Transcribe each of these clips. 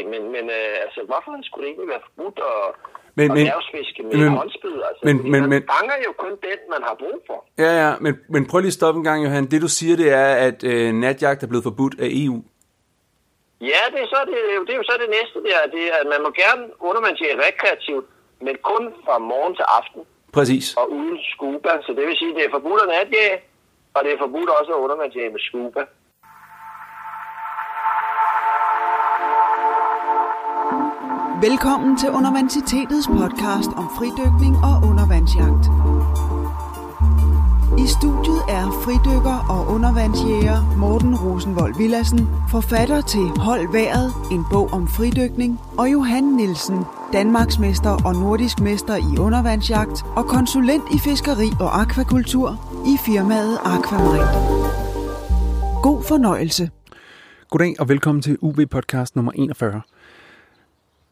ting. Men, men øh, altså, hvorfor skulle det egentlig være forbudt at, Men- at men- med men- håndspid? Altså, men- men- man men- fanger jo kun den, man har brug for. Ja, ja, men, men prøv lige at stoppe en gang, Johan. Det du siger, det er, at øh, natjagt er blevet forbudt af EU. Ja, det er, så det, det er jo så det næste der. Det er, at man må gerne undervandsjage rekreativt, men kun fra morgen til aften Præcis. og uden scuba. Så det vil sige, at det er forbudt at natjage, og det er forbudt også at undervandsjage med scuba. Velkommen til Undervandsitetets podcast om fridykning og undervandsjagt. I studiet er fridykker og undervandsjæger Morten Rosenvold Villassen, forfatter til Hold Været, en bog om fridykning, og Johan Nielsen, Danmarksmester og nordisk mester i undervandsjagt og konsulent i fiskeri og akvakultur i firmaet Aquamind. God fornøjelse. Goddag og velkommen til UB podcast nummer 41.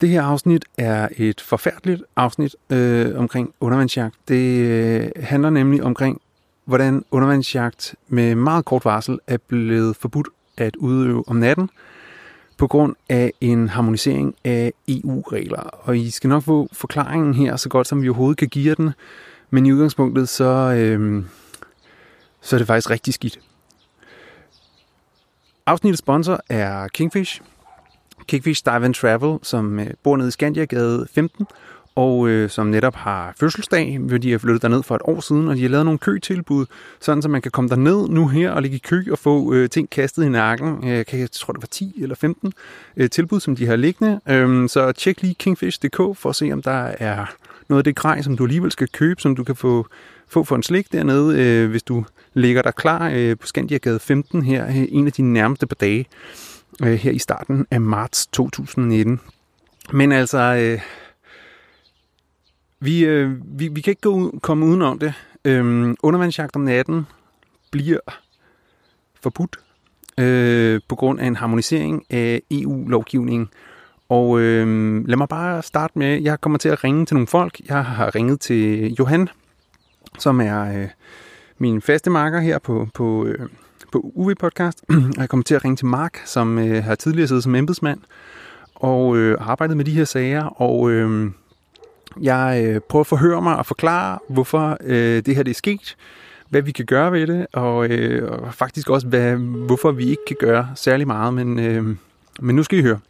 Det her afsnit er et forfærdeligt afsnit øh, omkring undervandsjagt. Det øh, handler nemlig omkring, hvordan undervandsjagt med meget kort varsel er blevet forbudt at udøve om natten på grund af en harmonisering af EU-regler. Og I skal nok få forklaringen her så godt som vi overhovedet kan give den, men i udgangspunktet så, øh, så er det faktisk rigtig skidt. Afsnittets sponsor er Kingfish. Kingfish Dive and Travel, som øh, bor nede i Skandiagade 15, og øh, som netop har fødselsdag, hvor de har flyttet derned for et år siden, og de har lavet nogle køtilbud, sådan så man kan komme derned nu her og ligge i kø og få øh, ting kastet i nakken. Øh, kan- jeg tror, det var 10 eller 15 øh, tilbud, som de har liggende. Øh, så tjek lige kingfish.dk for at se, om der er noget af det grej, som du alligevel skal købe, som du kan få, få for en slik dernede, øh, hvis du ligger der klar øh, på Skandiagade 15 her øh, en af dine nærmeste par dage øh, her i starten af marts 2019. Men altså, øh, vi, øh, vi, vi kan ikke gå ud, komme udenom det. Øh, undervandsjagt om natten bliver forbudt øh, på grund af en harmonisering af EU-lovgivningen. Og øh, lad mig bare starte med, jeg kommer til at ringe til nogle folk. Jeg har ringet til Johan, som er øh, min faste marker her på, på, øh, på UV-podcast. Og jeg kommer til at ringe til Mark, som øh, har tidligere siddet som embedsmand og øh, har arbejdet med de her sager. Og øh, jeg øh, prøver at forhøre mig og forklare, hvorfor øh, det her det er sket, hvad vi kan gøre ved det, og, øh, og faktisk også, hvad, hvorfor vi ikke kan gøre særlig meget. Men, øh, men nu skal I høre.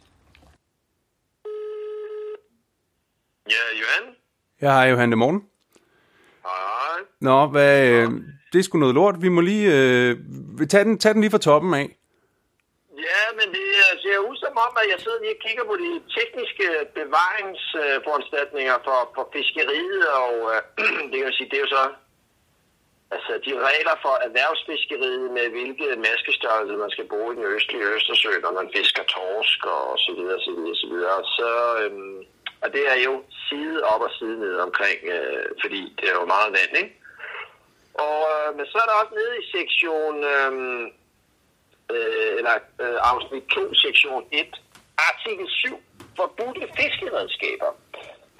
Ja, Johan? Jeg har Johan de Morgen. Hej. Nå, hvad, øh, det er sgu noget lort. Vi må lige øh, tage, den, tage den lige fra toppen af. Ja, men det øh, ser ud som om, at jeg sidder lige og kigger på de tekniske øh, bevaringsforanstaltninger for, for fiskeriet, og øh, det kan man sige, det er jo så altså, de regler for erhvervsfiskeriet med hvilke maskestørrelse man skal bruge i den østlige Østersø, når man fisker torsk og så videre, så videre, så videre. Så, øh, og det er jo side op og side ned omkring, øh, fordi det er jo meget vand, ikke? Og, øh, men så er der også nede i sektion, øh, øh, eller øh, afsnit 2, sektion 1, artikel 7, forbudte fiskeredskaber.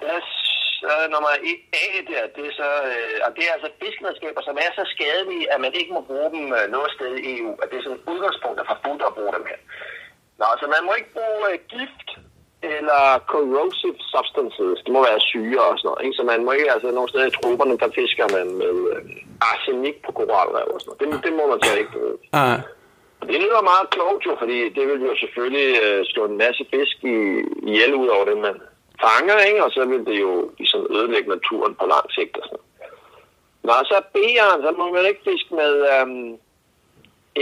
Der er så nummer 1A der, det er, så, øh, og det er altså fiskeredskaber, som er så skadelige, at man ikke må bruge dem øh, noget sted i EU. At det er sådan et udgangspunkt, der er forbudt at bruge dem her. Nå, så man må ikke bruge øh, gift eller corrosive substances. Det må være syre og sådan noget. Ikke? Så man må ikke, altså nogle steder i trupperne, der fisker man med øh, arsenik på koralrev og sådan noget. Det, det må man så ikke bruge. Ah, Det lyder meget klogt jo, fordi det vil jo selvfølgelig øh, slå en masse fisk i, ihjel ud over det, man fanger, ikke? og så vil det jo ligesom ødelægge naturen på lang sigt og sådan. Nå, så B'eren, så må man ikke fiske med øhm,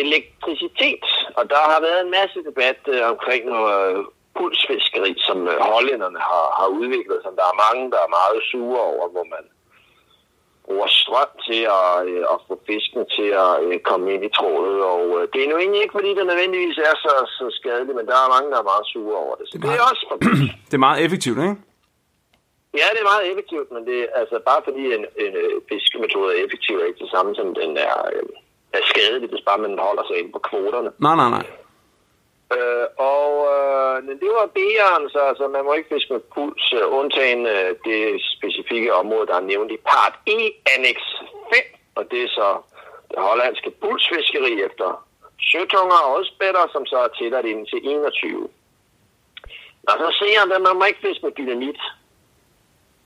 elektricitet, og der har været en masse debat øh, omkring noget øh, pulsfiskeri, som øh, hollænderne har, har udviklet, som der er mange, der er meget sure over, hvor man bruger strøm til at, øh, at få fisken til at øh, komme ind i trådet. Og øh, det er nu egentlig ikke, fordi det nødvendigvis er så, så skadeligt, men der er mange, der er meget sure over det. Så det er også forbudt. det er meget effektivt, ikke? Ja, det er meget effektivt, men det er altså bare fordi en, en øh, fiskemetode er effektiv, er ikke det samme som den er, øh, er skadelig, hvis bare man holder sig inde på kvoterne. Nej, nej, nej. Øh, og øh, det var B'eren, så altså, man må ikke fiske med puls, øh, undtagen øh, det specifikke område, der er nævnt i part E, annex 5, og det er så det hollandske pulsfiskeri efter søtunger og odspætter, som så er tilladt ind til 21. Og så siger han, at man må ikke fiske med dynamit.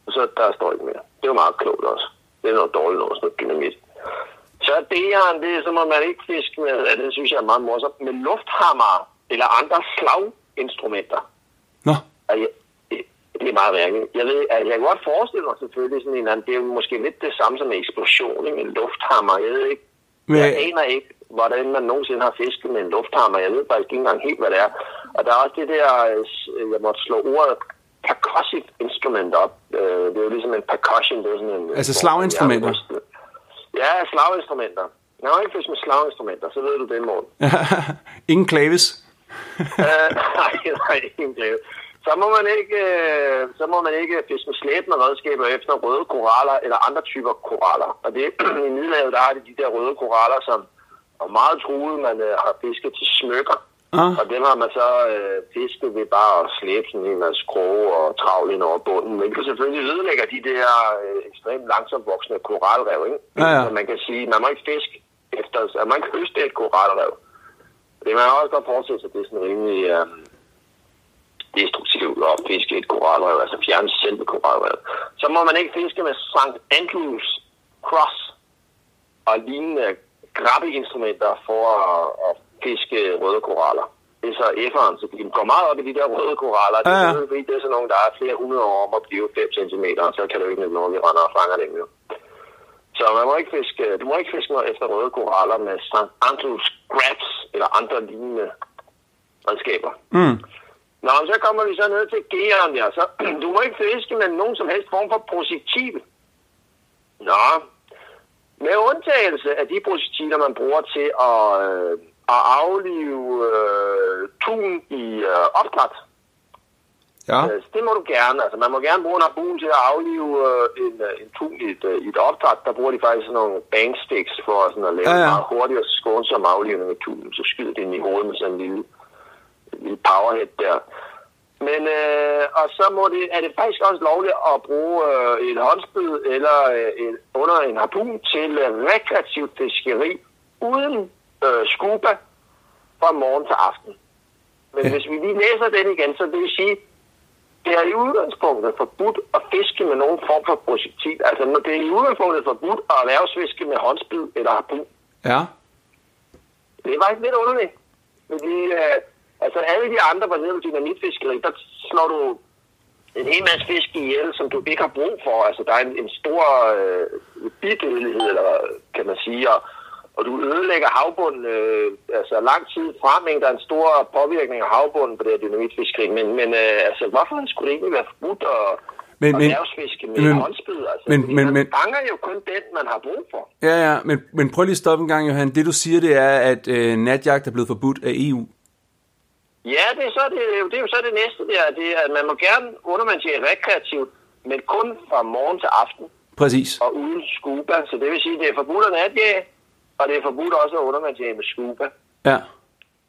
Og så der står ikke mere. Det er jo meget klogt også. Det er noget dårligt noget, sådan dynamit. Så det er det er, så må man ikke fiske med, ja, det synes jeg er meget morsomt, med lufthammer eller andre slaginstrumenter. Nå, Og jeg, det- er meget mærkeligt. Jeg ved, at jeg kan godt forestille mig selvfølgelig sådan en anden, det er jo måske lidt det samme som en eksplosion, ikke? en lufthammer. Jeg ved ikke, Men- jeg aner ikke, hvordan man nogensinde har fisket med en lufthammer. Jeg ved faktisk ikke engang helt, hvad det er. Og der er også det der, øh, jeg måtte slå ordet percussive instrument op. Øh, Det er jo ligesom en percussion. Det er sådan en, Altså slaginstrumenter? Ja, slaginstrumenter. Jeg har ikke fisk med slaginstrumenter, så ved du det, Morten. ingen klaves. Øh, nej, nej, ingen glæde. Så må man ikke, øh, så må man ikke fiske med slæbende redskaber efter røde koraller eller andre typer koraller. Og det, i Middelhavet, der har de de der røde koraller, som er meget truede. Man øh, har fisket til smykker. Ah. Og dem har man så øh, fisket ved bare at slæbe sådan en masse kroge og travle ind over bunden. Men det selvfølgelig ødelægger de der øh, ekstremt langsomt voksende koralrev, ikke? Ja, ja. Så man kan sige, man må ikke fiske efter, at man kan høste et koralrev. Det man også godt forestille sig, det er sådan rimelig øh, destruktivt at fiske et koralrev, altså fjerne selve koralrev. Så må man ikke fiske med St. Andrews Cross og lignende grabbeinstrumenter for at, at fiske røde koraller. Det er så F'eren, så de går meget op i de der røde koraller. Det, Ja, ja. er, fordi det er sådan nogle, der er flere hundrede år om at blive 5 cm, så kan du ikke noget, vi render og fanger dem jo. Så man må ikke fiske, du må ikke fiske noget efter røde koraller med St. Andrews Grabs eller andre lignende redskaber. Mm. Nå, så kommer vi så ned til G'eren der. Så, du må ikke fiske med nogen som helst form for projektil. Nå, med undtagelse af de projektiler, man bruger til at, øh, at aflive øh, tun i øh, opdræt. Ja. Øh, det må du gerne. Altså, man må gerne bruge en harpun til at aflive øh, en, øh, en tun i et, øh, i et opdræt. Der bruger de faktisk sådan nogle banksticks for sådan at lave Ja, ja, meget hurtig og skånsom aflivning af tunen. Så skyder det ind i hovedet med sådan en lille, lille powerhead der. Men, øh, og så må det, er det faktisk også lovligt at bruge øh, et håndspyd eller øh, et, under en harpun til øh, rekreativt fiskeri uden øh, scuba fra morgen til aften. Men ja. hvis vi lige læser den igen, så det vil sige, det er i udgangspunktet forbudt at fiske med nogen form for projektil. Altså det er i udgangspunktet forbudt at erhvervsfiske med håndspyd eller harpun. Ja. Det er faktisk lidt underligt. Fordi, øh, altså alle de andre, der hedder dynamitfiskeri, der slår du en hel masse fisk ihjel, som du ikke har brug for. Altså der er en, en stor øh, bidødelighed, eller, kan man sige, og, og du ødelægger havbunden øh, altså lang tid frem, ikke? der er en stor påvirkning af havbunden på det her dynamitfiskeri. Men, men øh, altså, hvorfor skulle det ikke være forbudt at, Men- men- erhvervsfiske med men- håndspid? Altså, men- men- man men- fanger jo kun den, man har brug for. Ja, ja, men, men prøv lige at stoppe en gang, Johan. Det du siger, det er, at øh, natjagt er blevet forbudt af EU. Ja, det er, så det, det er jo så det næste der. Det er, at man må gerne undervandsere rekreativt, men kun fra morgen til aften Præcis. og uden scuba. Så det vil sige, at det er forbudt at natjage, og det er forbudt også at undervandsere med scuba. Ja.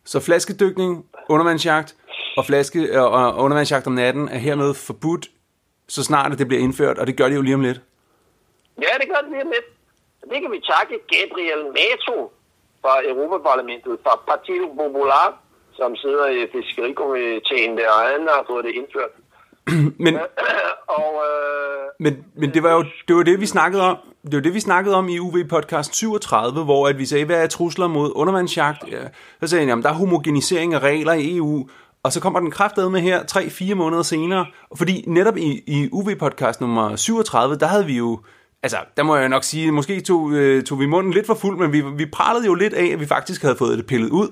Så flaskedykning, undervandsjagt og, flaske, og, og undervandsjagt om natten er hermed forbudt, så snart det bliver indført, og det gør det jo lige om lidt. Ja, det gør det lige om lidt. Det kan vi takke Gabriel Mato fra Europaparlamentet, fra Partido Popular, som sidder i fiskerikomiteen der, og han har fået det indført. Men, og øh, men, men det var jo det, var det, vi snakkede om. Det var det, vi snakkede om i UV podcast 37, hvor at vi sagde, hvad er trusler mod undervandsjagt? Ja, så sagde jeg, der er homogenisering af regler i EU, og så kommer den kraftede med her 3-4 måneder senere. Fordi netop i, i UV podcast nummer 37, der havde vi jo, altså der må jeg nok sige, måske tog, øh, tog vi munden lidt for fuld, men vi, vi pralede jo lidt af, at vi faktisk havde fået det pillet ud.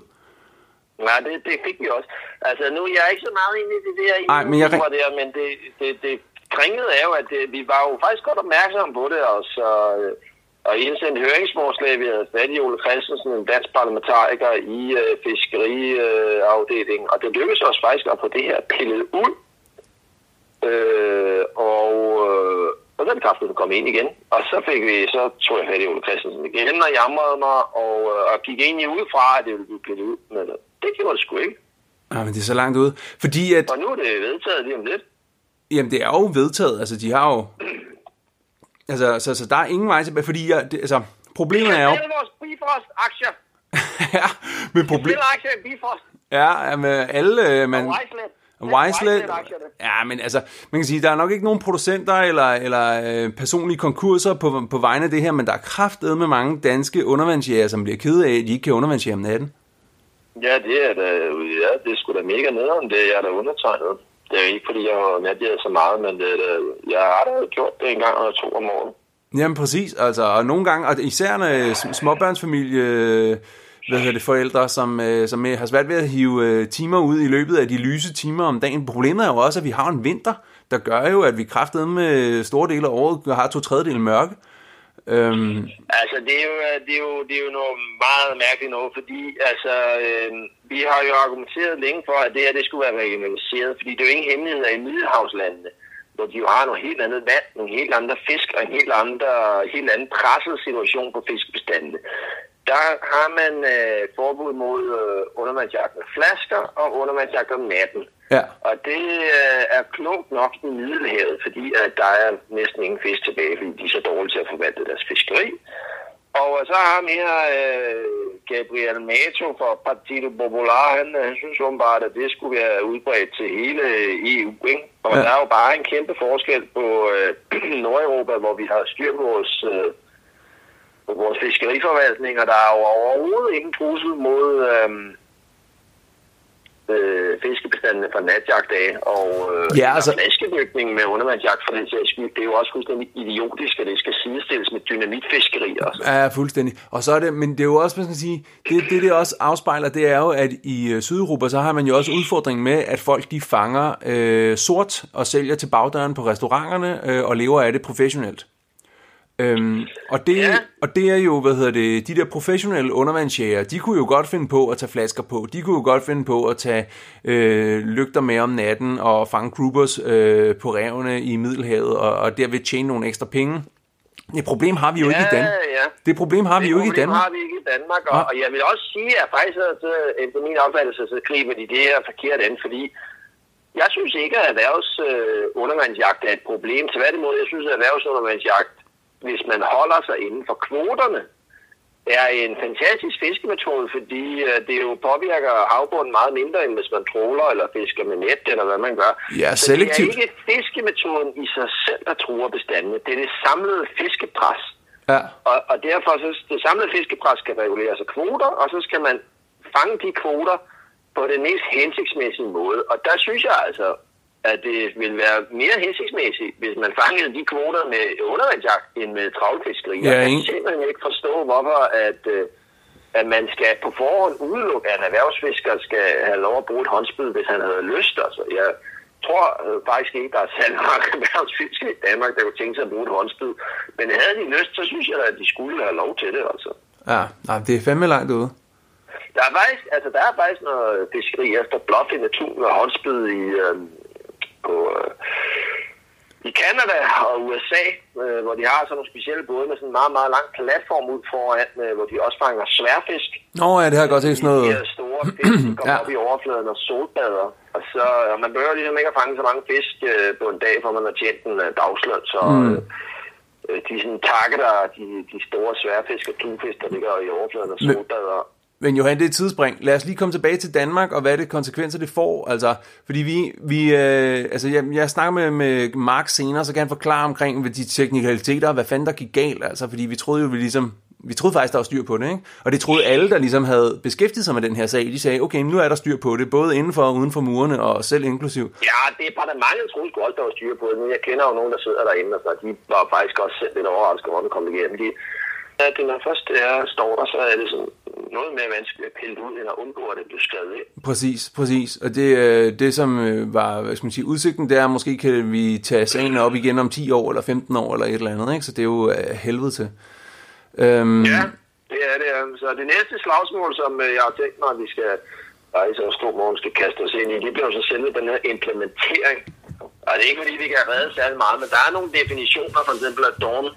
Ja, det, det fik vi også. Altså, nu jeg er ikke så meget inde i det der, Ej, men jeg- der men det, det, det kringede er jo, at det, vi var jo faktisk godt opmærksomme på det, og så øh, og indsendte høringsforslag, vi havde fat i Ole Christensen, en dansk parlamentariker i øh, fiskeriafdelingen, og det lykkedes os faktisk at få det her pillet ud. Øh, og, øh, og den kraften kom ind igen. Og så fik vi, så tog jeg fat i Ole Christensen igen og jamrede mig, og, øh, og gik egentlig ud fra, at det ville blive pillet ud. Men øh, det gjorde det sgu ikke. Ja, men det er så langt ude. Fordi at, Og nu er det vedtaget lige om lidt. Jamen det er jo vedtaget, altså de har jo, altså så, så der er ingen vej tilbage, fordi jeg, det, altså problemet er jo, Alle vores Bifrost-aktier. ja, men Vi problem, sælger aktier i Bifrost ja, med alle, øh, man, og Iceland. Wiselet, ja, men altså, man kan sige, der er nok ikke nogen producenter eller, eller øh, personlige konkurser på, på vegne af det her, men der er kraftet med mange danske undervandsjæger, som bliver ked af, at de ikke kan undervandsjære om natten. Ja, det er da, ja, det er sgu da mega nederen, det er da undertegnet. Det er ikke, fordi jeg har så meget, men det det, jeg har da gjort det en gang eller to om året. Jamen præcis, altså, og nogle gange, og især en øh, småbørnsfamilie, hvad hedder det, forældre, som, øh, som øh, har svært ved at hive timer ud i løbet af de lyse timer om dagen. Problemet er jo også, at vi har en vinter, der gør jo, at vi kraftede med store dele af året har to tredjedel mørke. Øhm. Altså, det er, jo, øh, det, er jo, det er jo noget meget mærkeligt noget, fordi altså, øh, vi har jo argumenteret længe for, at det her det skulle være regionaliseret, fordi det er jo ingen hemmelighed i Middelhavslandene, hvor de jo har noget helt andet vand, nogle helt andre fisk og en helt, andre, helt anden presset situation på fiskebestandene der har man øh, forbud mod øh, undervandsjagt med flasker og undervandsjagt om natten. Ja. Og det øh, er klogt nok i Middelhavet, fordi at der er næsten ingen fisk tilbage, fordi de er så dårlige til at forvalte deres fiskeri. Og så har vi her øh, Gabriel Mato fra Partido Popular, han, øh, han synes åbenbart, at det skulle være udbredt til hele EU. Ikke? Og ja. der er jo bare en kæmpe forskel på øh, Nordeuropa, hvor vi har styr på vores... Øh, på vores fiskeriforvaltning, og der er jo overhovedet ingen trussel mod øhm, øh, fiskebestandene fra natjagt af, og øh, ja, altså... flaskedykning med undervandsjagt for den sags skyld. Det er jo også fuldstændig idiotisk, at det skal sidestilles med dynamitfiskeri. Altså. Ja, fuldstændig. Og så er det, men det er jo også, man skal sige, det, det, det også afspejler, det er jo, at i øh, Sydeuropa, så har man jo også udfordringen med, at folk de fanger øh, sort og sælger til bagdøren på restauranterne øh, og lever af det professionelt. Øhm, og, det, ja. og det er jo, hvad hedder det, de der professionelle undervandsjæger, de kunne jo godt finde på at tage flasker på, de kunne jo godt finde på at tage øh, lygter med om natten og fange groupers øh, på revene i Middelhavet og, og derved tjene nogle ekstra penge. Det problem har vi jo ja, ikke i Danmark. Ja. Det problem har det vi jo ikke i Danmark. Det har vi ikke i Danmark, og, ja. og jeg vil også sige, at faktisk efter min opfattelse, så griber de det her forkert an, fordi jeg synes ikke, at erhvervsundervandsjagt øh, er et problem. Tværtimod, jeg synes, at erhvervsundervandsjagt hvis man holder sig inden for kvoterne, er en fantastisk fiskemetode, fordi øh, det jo påvirker havbunden meget mindre, end hvis man troler eller fisker med net, eller hvad man gør. Ja, Så selektivt. det er ikke fiskemetoden i sig selv, der truer bestandene. Det er det samlede fiskepres. Ja. Og, og derfor så det samlede fiskepres skal reguleres af kvoter, og så skal man fange de kvoter på den mest hensigtsmæssige måde. Og der synes jeg altså, at det vil være mere hensigtsmæssigt, hvis man fangede de kvoter med undervandsjagt end med travlfiskeri. Ja, jeg kan simpelthen ikke forstå, hvorfor at, øh, at man skal på forhånd udelukke, at en erhvervsfisker skal have lov at bruge et håndspid, hvis han havde lyst. Altså, jeg tror øh, faktisk ikke, der er særlig mange erhvervsfiskere i Danmark, der kunne tænke sig at bruge et håndspid. Men havde de lyst, så synes jeg, at de skulle have lov til det. Altså. Ja, nej, det er fandme langt ude. Der er faktisk, altså, der er faktisk noget fiskeri efter blåfinde tun og håndspid i, øh, på, øh, i Canada og USA, øh, hvor de har sådan nogle specielle både med sådan en meget, meget lang platform ud foran, øh, hvor de også fanger sværfisk. Nå ja, det har jeg godt set sådan noget. De store fisk, der kommer ja. op i overfladen og solbader. Og så, og man behøver ligesom ikke at fange så mange fisk øh, på en dag, for man har tjent en øh, dagsløn, så... Mm. Øh, de sådan targeter de, de store sværfisk og tunfisk, der ligger i overfladen og solbader. Men Johan, det er et tidsspring. Lad os lige komme tilbage til Danmark, og hvad det konsekvenser det får. Altså, fordi vi, vi øh, altså jeg, jeg snakker med, med Mark senere, så kan han forklare omkring de teknikaliteter, og hvad fanden der gik galt. Altså, fordi vi troede jo, vi ligesom, vi troede faktisk, der var styr på det, ikke? Og det troede alle, der ligesom havde beskæftiget sig med den her sag. De sagde, okay, nu er der styr på det, både indenfor og uden for murene, og selv inklusiv. Ja, det er bare der mange, troede sgu også, der var styr på det. Men jeg kender jo nogen, der sidder derinde, og så de var faktisk også selv lidt overrasket, hvor det kom igennem. De, at når først er, står der, så er det sådan noget mere vanskeligt at pille ud, end at undgå, at det bliver skrevet ind. Præcis, præcis. Og det, øh, det som øh, var, hvad skal man sige, udsigten, det er, at måske kan vi tage sagen op igen om 10 år, eller 15 år, eller et eller andet, ikke? Så det er jo uh, helvede til. Um... Ja, det er det. Så det næste slagsmål, som jeg har tænkt mig, at vi skal rejse og stor morgen skal kaste os ind i, det bliver så selve den her implementering. Og det er ikke, fordi vi kan redde særlig meget, men der er nogle definitioner, for eksempel af dawn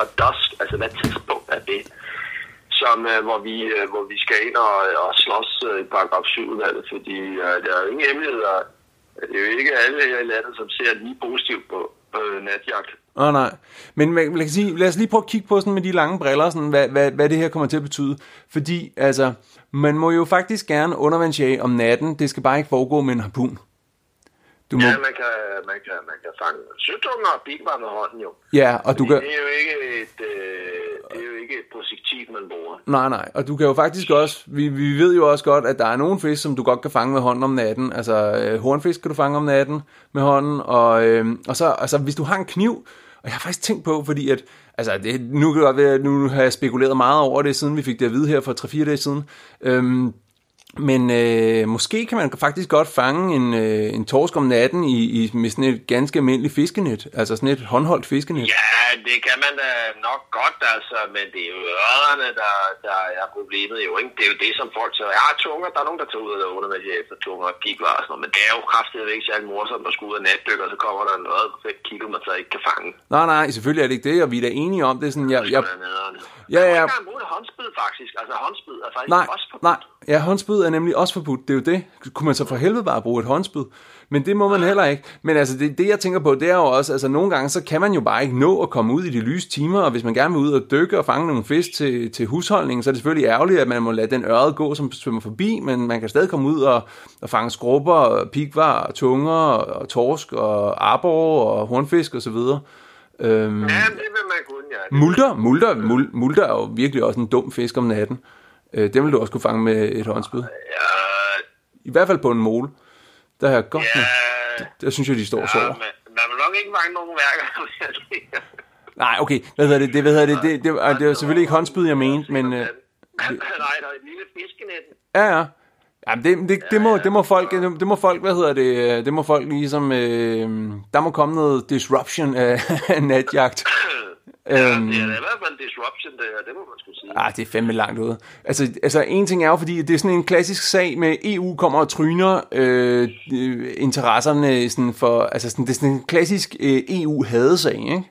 og dusk, altså hvad tidspunkt er det, som, uh, hvor, vi, uh, hvor vi skal ind og, og slås uh, i paragraf 7 udvalget, fordi uh, der er jo ingen hemmeligheder. Det er jo ikke alle her i landet, som ser lige positivt på uh, natjagt. Åh oh, nej, men man, man kan sige, lad os lige prøve at kigge på sådan med de lange briller, sådan, hvad, hvad, hvad det her kommer til at betyde. Fordi altså, man må jo faktisk gerne undervandsjage om natten, det skal bare ikke foregå med en harpun. Du må... Ja, man kan, man kan, man kan fange søtunger og bigvar med hånden jo. Ja, og du Fordi kan... Det er jo ikke et, øh, det er jo ikke et projektil, man bruger. Nej, nej, og du kan jo faktisk også, vi, vi ved jo også godt, at der er nogle fisk, som du godt kan fange med hånden om natten. Altså, øh, hornfisk kan du fange om natten med hånden, og, øh, og så, altså, hvis du har en kniv, og jeg har faktisk tænkt på, fordi at, altså, det, nu kan at nu har jeg spekuleret meget over det, siden vi fik det at vide her for 3-4 dage siden. Øhm, men øh, måske kan man faktisk godt fange en, øh, en torsk om natten i, i, med sådan et ganske almindeligt fiskenet. Altså sådan et håndholdt fiskenet. Ja, det kan man da nok godt, altså, men det er jo ørerne, der, der er problemet jo, ikke? Det er jo det, som folk siger. Jeg har tunger, der er nogen, der tager ud af undervandet efter tunger og pigvar og sådan noget, men det er jo kraftigt ikke særlig morsomt at skulle ud og så kommer der noget 5 kilo, man så ikke kan fange. Nej, nej, selvfølgelig er det ikke det, og vi er da enige om det. er Sådan, jeg, jeg, Ja, Ja, bruge et håndspid, faktisk. Altså, håndspid er faktisk Nej, også forbudt. nej. Ja, håndspyd er nemlig også forbudt. Det er jo det. Kunne man så for helvede bare bruge et håndspyd? Men det må man heller ikke. Men altså, det, det jeg tænker på, det er jo også, altså nogle gange, så kan man jo bare ikke nå at komme ud i de lyse timer, og hvis man gerne vil ud og dykke og fange nogle fisk til, til husholdningen, så er det selvfølgelig ærgerligt, at man må lade den ørred gå, som svømmer forbi, men man kan stadig komme ud og, og fange skrubber, pigvar, tunger, og, og torsk, og arbor, og hornfisk osv. Øhm, Ja, det vil man kunne, ja. Multer, multer, mul, multer er jo virkelig også en dum fisk om natten. Øh, den vil du også kunne fange med et håndspyd. Ja, I hvert fald på en mole. Der har jeg godt ja, med. Der, synes jeg, de står og ja, sover. man, man vil nok ikke fange nogen værker. Nej, okay. Hvad hedder det? Det, hvad hedder det? Det, det, det, det var selvfølgelig ikke håndspyd, jeg mente, men... Øh, Nej, der er et lille fiskenet. ja, ja. Jamen, det, det, det, må, det må folk, det, må folk, hvad hedder det, det må folk ligesom, øh, der må komme noget disruption af natjagt. Ja, Øhm. det er i hvert fald en disruption, det, her, det må man skulle sige. Ah, det er fandme langt ude. Altså, altså, en ting er jo, fordi det er sådan en klassisk sag med, EU kommer og tryner øh, interesserne sådan for, altså sådan, det er sådan en klassisk øh, EU-hadesag, ikke?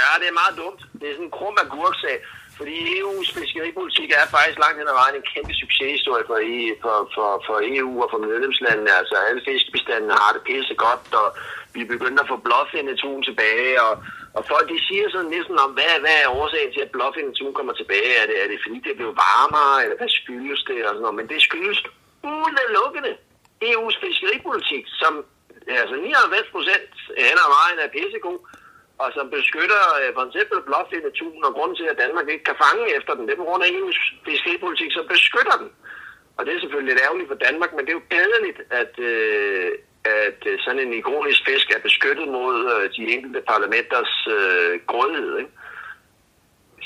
Ja, det er meget dumt. Det er sådan en krum agurksag. Fordi EU's fiskeripolitik er faktisk langt hen ad vejen en kæmpe succeshistorie for, EU, for, for, for EU og for medlemslandene. Altså alle fiskebestandene har det pisse godt, og vi er begyndt at få blåfindetun tilbage. Og, og folk de siger sådan næsten om, hvad, hvad er årsagen til, at blåfindetun kommer tilbage? Er det, er det fordi, det blev varmere, eller hvad skyldes det? Og sådan noget. Men det skyldes udelukkende EU's fiskeripolitik, som altså 99 procent hen ad vejen er pissegod og som beskytter øh, for eksempel blåfindetun, og grunden til, at Danmark ikke kan fange efter den, det er på grund af EU's fiskeripolitik, som beskytter den. Og det er selvfølgelig lidt ærgerligt for Danmark, men det er jo glædeligt, at, øh, at øh, sådan en ikonisk fisk er beskyttet mod øh, de enkelte parlamenters øh, grådighed. Ikke?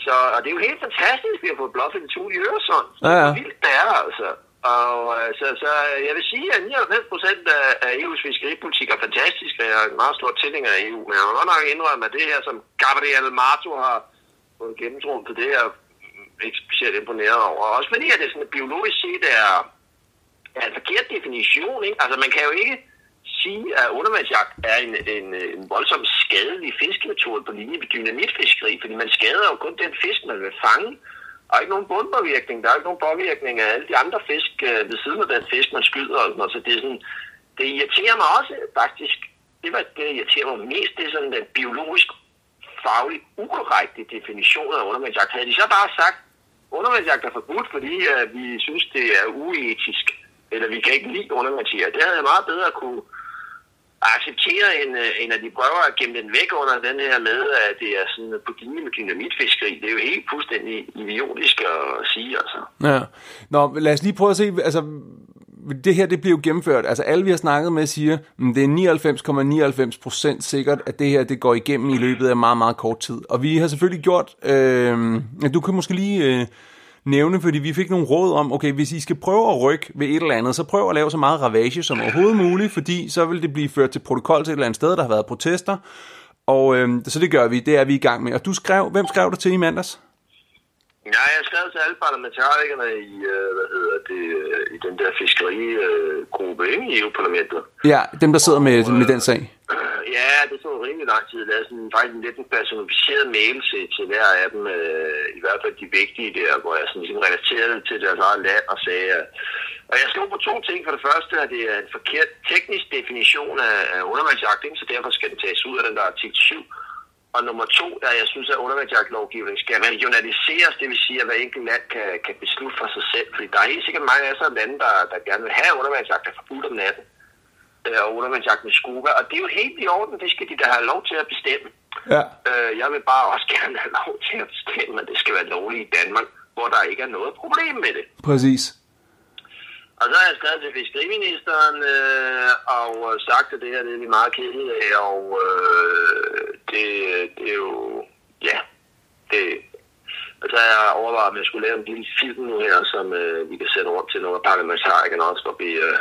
Så, og det er jo helt fantastisk, at vi har fået blåfindetun i Øresund. Ja, ja. Det er vildt, det er altså. Og øh, så, så jeg vil sige, at 99 procent af, af EU's fiskeripolitik er fantastisk, og jeg er en meget stor tilhænger af EU. Men jeg må godt nok indrømme, at det her, som Gabriel Mato har fået gennemtrumfet, det er jeg ikke specielt imponeret over. Også fordi, at det sådan biologisk set er, er en forkert definition. Ikke? Altså, man kan jo ikke sige, at undervandsjagt er en, en, en voldsomt skadelig fiskemetode på linje med dynamitfiskeri, fordi man skader jo kun den fisk, man vil fange. Der er ikke nogen bundpåvirkning, der er ikke nogen påvirkning af alle de andre fisk øh, ved siden af den fisk, man skyder og sådan. Så det, er sådan, det irriterer mig også faktisk. Det, var, det irriterer mig mest, det er sådan den biologisk fagligt ukorrekte definition af undervandsjagt. Havde de så bare sagt, undervandsjagt er forbudt, fordi øh, vi synes, det er uetisk, eller vi kan ikke lide undervandsjagt. Det havde jeg meget bedre kunne accepteret, end, en øh, end at de prøver at gemme den væk under den her med, at det er sådan på linje med dynamitfiskeri. Det er jo helt fuldstændig idiotisk at sige, altså. Ja. Nå, lad os lige prøve at se, altså, det her det bliver jo gennemført. Altså alle vi har snakket med siger, at det er 99,99% ,99 sikkert, at det her det går igennem i løbet af meget, meget kort tid. Og vi har selvfølgelig gjort, øh, du kan måske lige øh, nævne, fordi vi fik nogle råd om, okay, hvis I skal prøve at rykke ved et eller andet, så prøv at lave så meget ravage som overhovedet muligt, fordi så vil det blive ført til protokol til et eller andet sted, der har været protester. Og øh, så det gør vi, det er vi i gang med. Og du skrev, hvem skrev du til i mandags? Ja, jeg skrev til alle parlamentarikerne i, øh, hvad hedder det, øh, i den der fiskerigruppe øh, i EU-parlamentet. Ja, dem der sidder med, med den sag. Øh, Ja, det tog rimelig lang tid. Det er sådan, faktisk en lidt en personificeret mail til, til hver af dem, øh, i hvert fald de vigtige der, hvor jeg sådan ligesom relaterede det til deres eget land og sagde, at og jeg slog på to ting. For det første, at det er en forkert teknisk definition af, af undervandsjagt, så derfor skal den tages ud af den der artikel 7. Og nummer to, at jeg synes, at undervandsjagtlovgivning skal regionaliseres, det vil sige, at hver enkelt land kan, kan beslutte for sig selv. Fordi der er helt sikkert mange af så lande, der, der gerne vil have undervandsjagt, der er forbudt om natten. øh, og undervandsjagt med scuba, og det er jo helt i orden, det skal de da have lov til at bestemme. Ja. Øh, jeg vil bare også gerne have lov til at bestemme, at det skal være lovligt i Danmark, hvor der ikke er noget problem med det. Præcis. Og så har jeg skrevet til fiskeriministeren øh, og sagt, at det her det er vi meget kede af, og øh, det, det er jo, ja, det, og så har jeg overvejet, om jeg skulle lave en lille film nu her, som øh, vi kan sætte rundt til nogle af parlamentarikerne også, hvor vi, øh,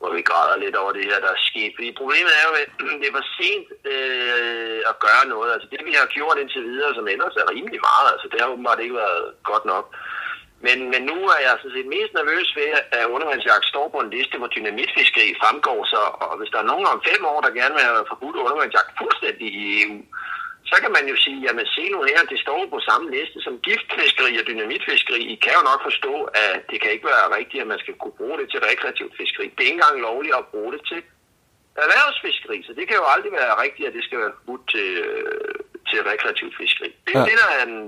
hvor vi græder lidt over det her, der er sket. Fordi problemet er jo, at det var sent øh, at gøre noget. Altså det, vi har gjort indtil videre, som ellers er rimelig meget, altså det har åbenbart ikke været godt nok. Men, men nu er jeg sådan set mest nervøs ved, at undervandsjagt står på en liste, hvor dynamitfiskeri fremgår så, og hvis der er nogen om fem år, der gerne vil have forbudt undervandsjagt fuldstændig i EU, så kan man jo sige, jamen se nu her, det står på samme liste som giftfiskeri og dynamitfiskeri. I kan jo nok forstå, at det kan ikke være rigtigt, at man skal kunne bruge det til rekreativt fiskeri. Det er ikke engang lovligt at bruge det til erhvervsfiskeri, så det kan jo aldrig være rigtigt, at det skal være forbudt til, øh, til rekreativt fiskeri. Det er ja. Ja. det, der er en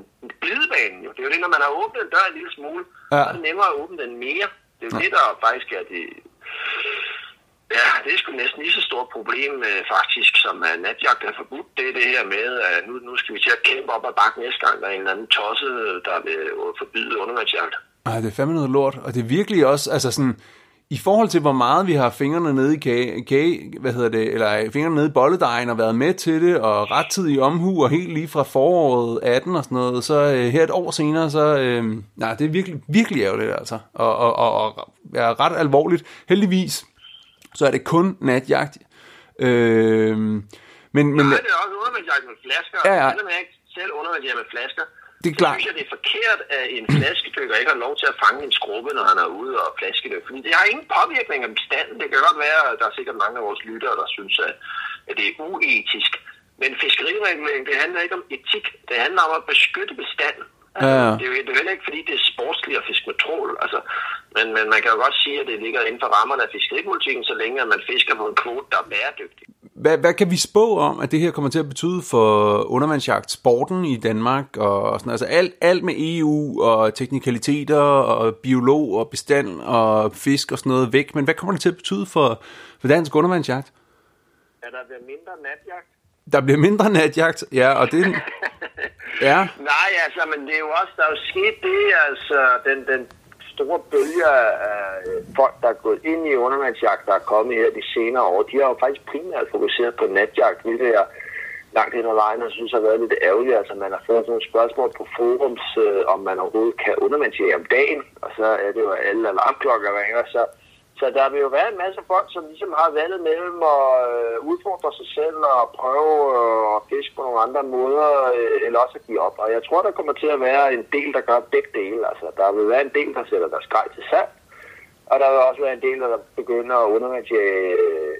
glidebane jo. Det er jo det, når man har åbnet en dør en lille smule, Ja. så er det nemmere at åbne den mere. Det er jo ja. det, der faktisk er det... Ja, det er sgu næsten lige så stort problem øh, faktisk, som at natjagt er forbudt. Det er det her med, at nu, nu skal vi til at kæmpe op ad bakken næste gang, der er en eller anden tosse, der vil øh, forbyde undervandsjagt. Ej, det er fandme noget lort. Og det er virkelig også, altså sådan, i forhold til hvor meget vi har fingrene nede i kage, kage hvad hedder det, eller fingrene nede i bolledejen og været med til det, og rettidig omhu, og helt lige fra foråret 18 og sådan noget, så øh, her et år senere, så, øh, nej, det er virkelig, virkelig ærgerligt altså. Og, og, og, og er ret alvorligt. Heldigvis, så er det kun natjagt. Øh, men, men, Nej, det er også undervandsjagt med flasker. Ja, ja. Selvom jeg ikke selv undervandsjagt med flasker, Det er klart. synes jeg, det er forkert, at en flaskedykker ikke har lov til at fange en skrubbe, når han er ude og flaskedykke. Fordi det har ingen påvirkning af bestanden. Det kan godt være, at der er sikkert mange af vores lyttere, der synes, at, at det er uetisk. Men fiskeriregulering, det handler ikke om etik. Det handler om at beskytte bestanden. Altså, Ja, ja. det, er jo, er heller ikke, fordi det er sportsligt at fiske med trål. Altså, men, men man kan jo godt sige, at det ligger inden for rammerne af fiskeripolitikken, så længe at man fisker på en kvote, der er bæredygtig. Hvad, hvad kan vi spå om, at det her kommer til at betyde for undervandsjagt, sporten i Danmark og sådan altså alt, alt med EU og teknikaliteter og biolog og bestand og fisk og sådan noget væk, men hvad kommer det til at betyde for, for dansk undervandsjagt? Er der bliver mindre natjagt? Der bliver mindre natjagt, ja, og det ja, Nej, altså, men det er jo også, der er jo sket det, altså, den, den store bølge af folk, der er gået ind i undervandsjagt, der er kommet her de senere år, de har jo faktisk primært fokuseret på natjagt, hvilket jeg langt hen ad vejen, og synes har været lidt ærgerligt. Altså, man har fået sådan nogle spørgsmål på forums, øh, om man overhovedet kan undervandsjage om dagen, og så er det jo alle alarmklokker ringer, så så der vil jo være en masse folk, som ligesom har valget mellem at øh, udfordre sig selv og prøve øh, at fiske på nogle andre måder, øh, eller også at give op. Og jeg tror, der kommer til at være en del, der gør begge dele. Altså, der vil være en del, der sætter deres grej til salg, og der vil også være en del, der begynder at undervandsjage øh,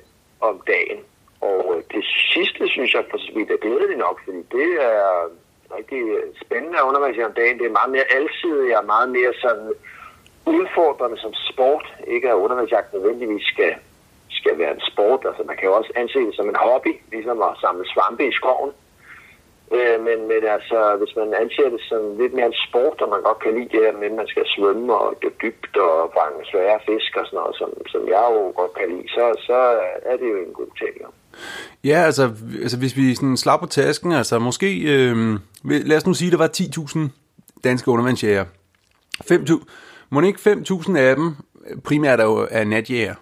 om dagen. Og øh, det sidste, synes jeg, for så vidt er glædeligt nok, fordi det er rigtig spændende at undervandsjage om dagen. Det er meget mere alsidigt og meget mere sådan udfordrende som sport. Ikke at undervandsjagt nødvendigvis skal, skal være en sport. Altså man kan jo også anse det som en hobby, ligesom at samle svampe i skoven. Øh, men, men altså, hvis man anser det som lidt mere en sport, og man godt kan lide det her med, at man skal svømme og dykke dybt og fange svære fisk og sådan noget, som, som jeg jo godt kan lide, så, så er det jo en god ting. Jo. ja altså, altså hvis vi sådan slapper tasken, altså måske, øh, lad os nu sige, at der var 10.000 danske undervandsjæger. 5.000, må ikke 5.000 af dem primært er jo er natjæger?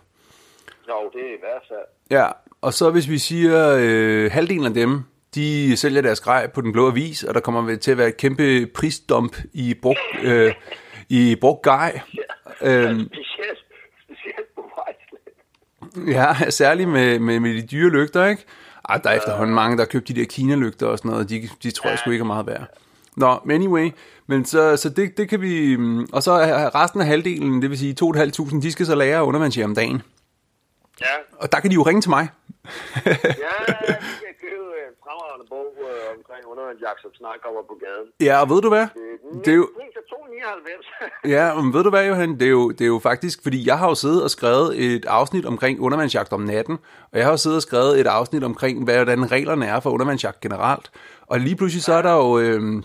Jo, det er i hvert fald. Ja, og så hvis vi siger, øh, halvdelen af dem, de sælger deres grej på den blå avis, og der kommer til at være et kæmpe prisdump i brugt, øh, i brugt grej. Øhm, Specielt, specielt på ja, særligt med, med, med de dyre lygter, ikke? Ej, der er efterhånden mange, der har købt de der Kina-lygter og sådan noget, de, de tror jeg sgu ikke er meget værd. Nå, men anyway, men så, så det, det kan vi... mm, Og så resten af halvdelen, det vil sige 2.500, de skal så lære undervandsjære om dagen. Ja, Og der kan de jo ringe til mig. ja, vi kan købe en fremragende bog øh, omkring undervandsjagt, som snart kommer på gaden. ja, og ved du hvad? Det er jo, Pris er 299. Ja, men ved du hvad, Johan? Det er, jo, det er jo faktisk, fordi jeg har jo siddet og skrevet et afsnit omkring undervandsjagt om natten, og jeg har jo siddet og skrevet et afsnit omkring, hvordan reglerne er for undervandsjagt generelt. Og lige pludselig så er der jo, øh,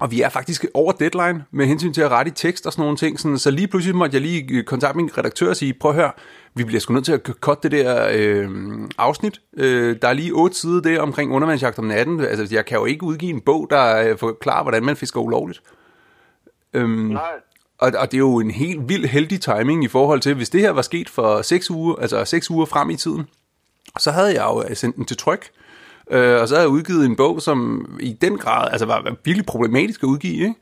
Og vi er faktisk over deadline med hensyn til at rette i tekst og sådan nogle ting. Sådan, så lige pludselig måtte jeg lige kontakte min redaktør og sige, prøv at høre, vi bliver sgu nødt til at cutte det der øh, afsnit. Øh, der er lige otte sider der omkring undervandsjagt om natten. Altså, jeg kan jo ikke udgive en bog, der forklarer, hvordan man fisker ulovligt. Øhm, Nej. Og, og det er jo en helt vild heldig timing i forhold til, hvis det her var sket for seks uger, altså seks uger frem i tiden, så havde jeg jo sendt den til tryk. Øh, og så havde jeg udgivet en bog, som i den grad altså var, virkelig problematisk at udgive, ikke?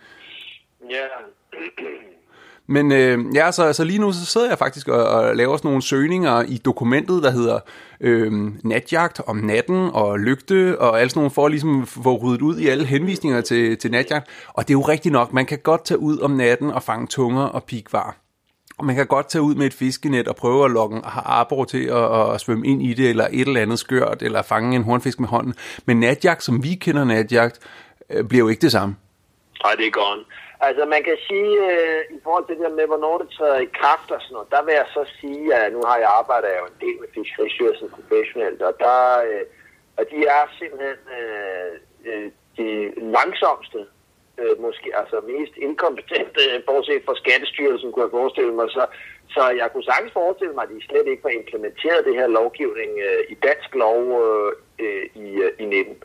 Ja. Men øh, ja, så, så lige nu så sidder jeg faktisk og, og laver sådan nogle søgninger i dokumentet, der hedder øh, natjagt om natten og lygte og alt sådan nogle, for at ligesom få ryddet ud i alle henvisninger til, til natjagt. Og det er jo rigtigt nok, man kan godt tage ud om natten og fange tunger og pikvar. Og man kan godt tage ud med et fiskenet og prøve at lokke arbor til at, at svømme ind i det, eller et eller andet skørt, eller fange en hornfisk med hånden. Men natjagt, som vi kender natjagt, øh, bliver jo ikke det samme. Nej, det er godt. Altså man kan sige, øh, i forhold til det der med, hvornår det træder i kraft og sådan noget, der vil jeg så sige, at nu har jeg arbejdet jo en del med Fiskeristyrelsen professionelt, og, der, øh, og de er simpelthen øh, øh de langsomste, øh, måske altså mest inkompetente, bortset fra Skattestyrelsen, kunne jeg forestille mig. Så, så jeg kunne sagtens forestille mig, at de slet ikke får implementeret det her lovgivning øh, i dansk lov øh, i, øh, i 19.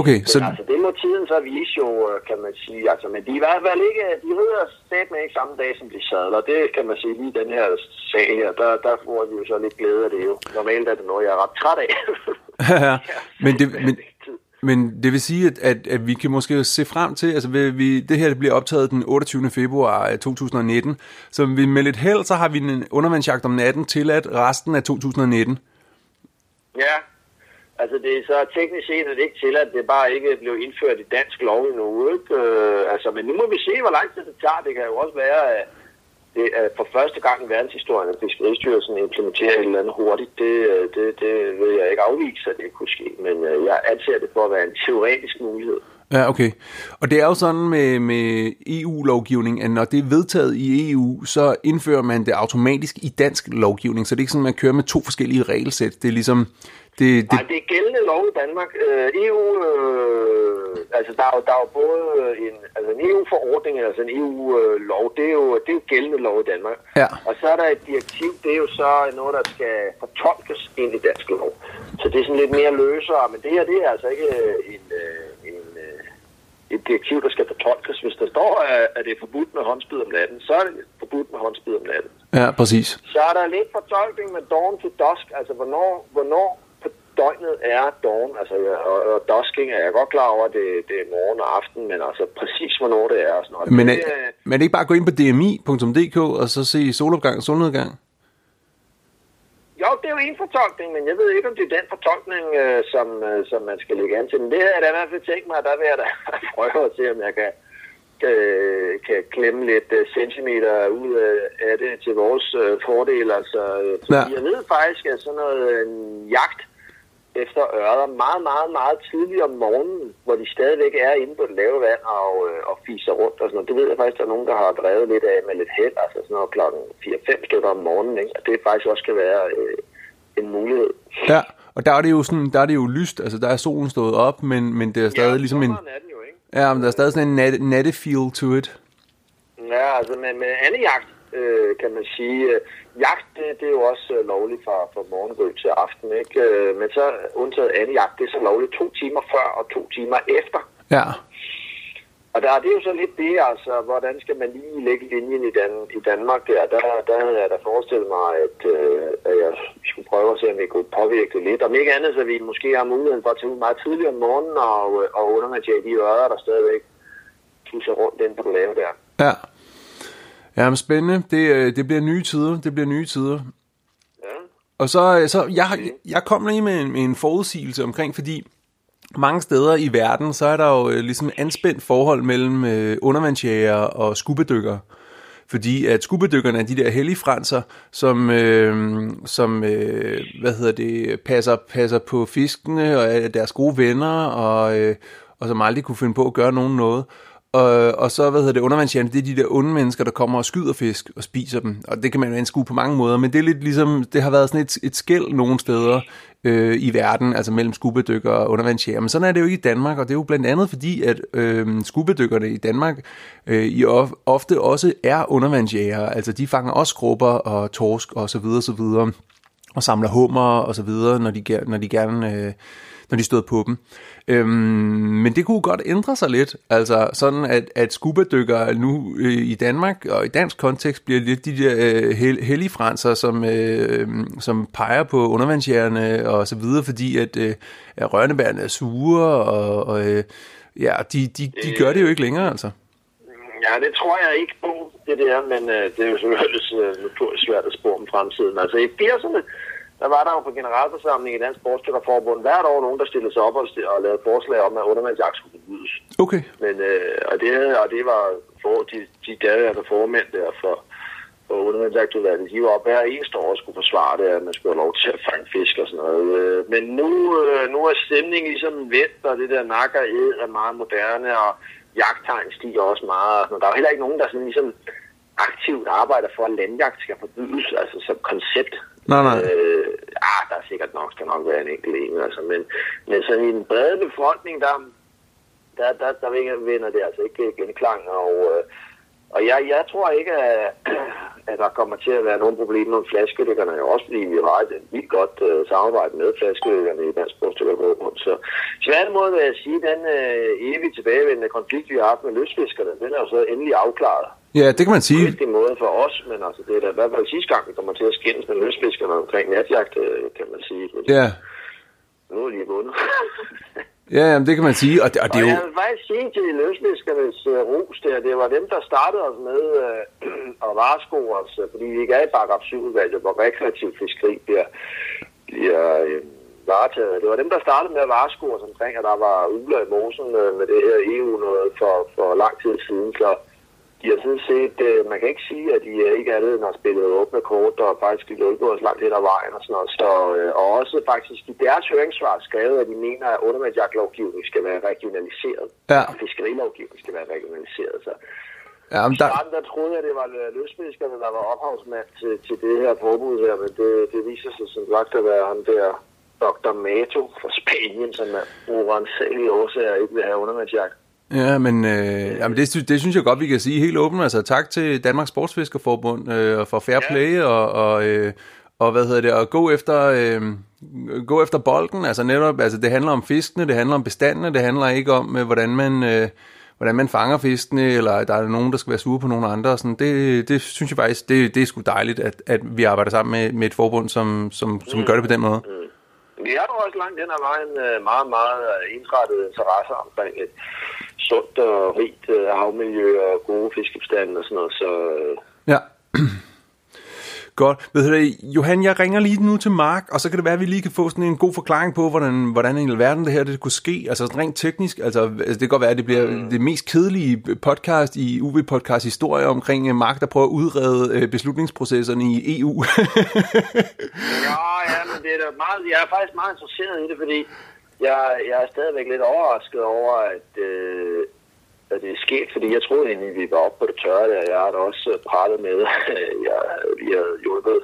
Okay, så... altså, det må tiden så vise jo, øh, kan man sige. Altså, men de er i hvert fald ikke, de rider stat med ikke samme dag, som de sadler. Det kan man sige lige den her sag her, der, der får vi jo så lidt glæde af det jo. Normalt er det noget, jeg er ret træt af. ja, men, det, men, men det vil sige, at, at, at vi kan måske se frem til, altså vi, det her bliver optaget den 28. februar øh, 2019, så vi med lidt held, så har vi en undervandsjagt om natten tilladt resten af 2019. Ja, Altså det er så teknisk set at det ikke til, at det bare ikke blev indført i dansk lov endnu. Ikke? Øh, altså, men nu må vi se, hvor lang tid det tager. Det kan jo også være, at det er for første gang i verdenshistorien, at Fiskeristyrelsen implementerer et eller andet hurtigt. Det, øh, det, det vil jeg ikke afvise, at det kunne ske. Men øh, jeg anser det for at være en teoretisk mulighed. Ja, okay. Og det er jo sådan med, med EU-lovgivning, at når det er vedtaget i EU, så indfører man det automatisk i dansk lovgivning. Så det er ikke sådan, at man kører med to forskellige regelsæt. Det er ligesom, det, det... Nej, det er gældende lov i Danmark. Øh, EU, øh, altså der er, jo, der er jo både en, altså en EU-forordning, altså en EU-lov, det er, jo, det er jo gældende lov i Danmark. Ja. Og så er der et direktiv, det er jo så noget, der skal fortolkes ind i dansk lov. Så det er sådan lidt mere løsere, men det her, det er altså ikke en, øh, en, øh, et direktiv, der skal fortolkes. Hvis der står, at det er forbudt med håndspid om natten, så er det forbudt med håndspid om natten. Ja, præcis. Så er der lidt fortolkning med dawn to dusk, altså hvornår, hvornår døgnet er dawn, altså og, og dusking er jeg godt klar over, at det, det er morgen og aften, men altså præcis hvornår det er. Og sådan noget. Men, er, det, men er det ikke bare at gå ind på dmi.dk og så se solopgang og solnedgang? Jo, det er jo en fortolkning, men jeg ved ikke, om det er den fortolkning, øh, som, øh, som man skal lægge an til. Men det har jeg da i hvert fald tænkt mig, der vil jeg da prøve at se, om jeg kan, kan, kan klemme lidt uh, centimeter ud af det til vores uh, fordel. Altså, ja. jeg ved faktisk, at sådan noget en jagt efter ørder meget, meget, meget tidligt om morgenen, hvor de stadigvæk er inde på det lave vand og, øh, og fiser rundt og sådan noget. Det ved jeg faktisk, at der er nogen, der har drevet lidt af med lidt held, altså sådan noget klokken 4-5 stykker om morgenen, ikke? Og det faktisk også kan være øh, en mulighed. Ja, og der er det jo sådan, der er det jo lyst, altså der er solen stået op, men, men det er stadig ja, ligesom en... jo, ikke? Ja, men der er stadig sådan en nat, natte feel to it. Ja, altså med, med anden jagt, øh, kan man sige. Øh, jagt, det, det er jo også øh, lovligt fra, fra morgengry til aften, ikke? Øh, men så undtaget anden jagt, det er så lovligt to timer før og to timer efter. Ja. Og der, det er jo så lidt det, altså, hvordan skal man lige lægge linjen i, Dan, i Danmark der? Der, der havde jeg da forestillet mig, at, øh, at jeg skulle prøve at se, om vi kunne påvirke det lidt. Om ikke andet, så vi måske har muligheden for at tage ud meget tidligt om morgenen og, og undermatere de ører, der stadigvæk tusser rundt den på lave der. Ja. Ja, men spændende. Det, øh, det bliver nye tider. Det bliver nye tider. Ja. Og så, øh, så jeg, jeg kom lige med en, med en forudsigelse omkring, fordi mange steder i verden, så er der jo øh, ligesom anspændt forhold mellem undervandsjæger og skubedykker. Fordi at skubedykkerne er de der helligfranser, som, øh, som øh, hvad hedder det, passer, passer på fiskene og er deres gode venner, og, øh, og som aldrig kunne finde på at gøre nogen noget. Og, og så, hvad hedder det, undervandsjæren, det er de der onde mennesker, der kommer og skyder fisk og spiser dem. Og det kan man jo anskue på mange måder, men det er lidt ligesom, det har været sådan et, et skæld nogle steder øh, i verden, altså mellem skubedykker og undervandsjæger. Men sådan er det jo ikke i Danmark, og det er jo blandt andet fordi, at øh, skubedykkerne i Danmark øh, i of, ofte også er undervandsjæger. Altså de fanger også grupper og torsk og så videre, så videre og samler hummer og så videre, når de, når de gerne øh, når de stod på dem. Øhm, men det kunne godt ændre sig lidt, altså sådan at, at scuba-dykkere nu øh, i Danmark og i dansk kontekst bliver lidt de der øh, hel, helligfranser, som, øh, som peger på undervandsjærerne og så videre, fordi at, øh, at rørnebærene er sure, og, og øh, ja, de, de, de gør det jo ikke længere, altså. Ja, det tror jeg ikke på, det der, men øh, det er jo selvfølgelig øh, svært at spå om fremtiden. Altså i 80'erne, der var der jo på generalforsamling i Dansk Sportsdykkerforbund hvert år nogen, der stillede sig op og, og lavede forslag om, at undervandsjagt skulle forbydes. Okay. Men, øh, og, det, og det var for, de, de daværende formænd der for, for undervandsjagtudvalget, de var op hver eneste år og skulle forsvare det, at man skulle have lov til at fange fisk og sådan noget. Øh, men nu, øh, nu er stemningen ligesom vendt, og det der nakker er meget moderne, og jagttegn stiger også meget. Der er heller ikke nogen, der sådan ligesom aktivt arbejder for, at landjagt skal forbydes, altså som koncept. Nej, nej. Øh, ah, der er sikkert nok, skal nok være en enkelt en, altså, men, men sådan i den brede befolkning, der, der, der, der vinder det altså ikke genklang, og, øh, og jeg, jeg tror ikke, at, at der kommer til at være nogen problemer med flaskelæggerne, jo også fordi vi har et vildt godt uh, samarbejde med flaskelæggerne i Dansk Sportsdykkerforbund. Så tværtimod vil jeg sige, at den uh, evigt tilbagevendende konflikt, vi har haft med løsfiskerne, den er jo så endelig afklaret. Ja, det kan man sige. Det er måde for os, men altså, det er da i hvert fald sidste gang, vi kommer til at skændes med løsfiskerne omkring natjagt, øh, kan man sige. Ja. Nu er de vundet. ja, jamen, det kan man sige, og det, og det er jo... jeg vil faktisk sige til løsfiskernes uh, ros der, det var dem, der startede os med uh, at varesko os, fordi vi ikke er i paragraf 7 hvor rekreativ fiskeri bliver, bliver uh, varetaget. Det var dem, der startede med at varesko os omkring, at der var uler i mosen uh, med det her EU noget for, for lang tid siden, så de har sådan set, øh, man kan ikke sige, at de øh, ikke andet end har spillet åbne kort og faktisk hjulpet os langt hen ad vejen og sådan noget. Så, øh, og også faktisk i deres høringssvar skrevet, at de mener, at undervandsjagtlovgivning skal være regionaliseret. Ja. Og fiskerilovgivning skal være regionaliseret. Så Ja, men der... Starten der troede jeg, det var løsfiskerne, der var ophavsmand til, til det her forbud her, men det, det viser sig som sagt at være ham der Dr. Mato fra Spanien, som er urensagelige årsager ikke vil have undervandsjagt. Ja, men øh, jamen det, det synes jeg godt, vi kan sige helt åbent. Altså tak til Danmarks Sportsfiskerforbund øh, for fair play ja. og, og, øh, og hvad hedder det, at gå efter, øh, gå efter bolden. Altså netop, altså det handler om fiskene, det handler om bestandene, det handler ikke om, øh, hvordan man... Øh, hvordan man fanger fiskene, eller der er nogen, der skal være sure på nogle andre. Sådan, det, det synes jeg faktisk, det, det er sgu dejligt, at, at vi arbejder sammen med, med et forbund, som, som, som mm. gør det på den måde. Mm. Vi er jo også langt den ad vejen øh, meget, meget øh, ensrettet interesser omkring et sundt og rigt øh, havmiljø og gode fiskebestande og sådan noget. Så, ja. Godt. Ved du Johan, jeg ringer lige nu til Mark, og så kan det være, at vi lige kan få sådan en god forklaring på, hvordan, hvordan i verden det her det kunne ske. Altså rent teknisk, altså, altså det kan godt være, at det bliver mm. det mest kedelige podcast i UV Podcast historie omkring Mark, der prøver at udrede øh, beslutningsprocesserne i EU. ja, ja, men det er da meget, jeg er faktisk meget interesseret i det, fordi jeg, jeg er stadigvæk lidt overrasket over, at, øh, at det er sket, fordi jeg troede egentlig, vi var oppe på det tørre der. Jeg har da også pratet med, jeg, vi har hjulpet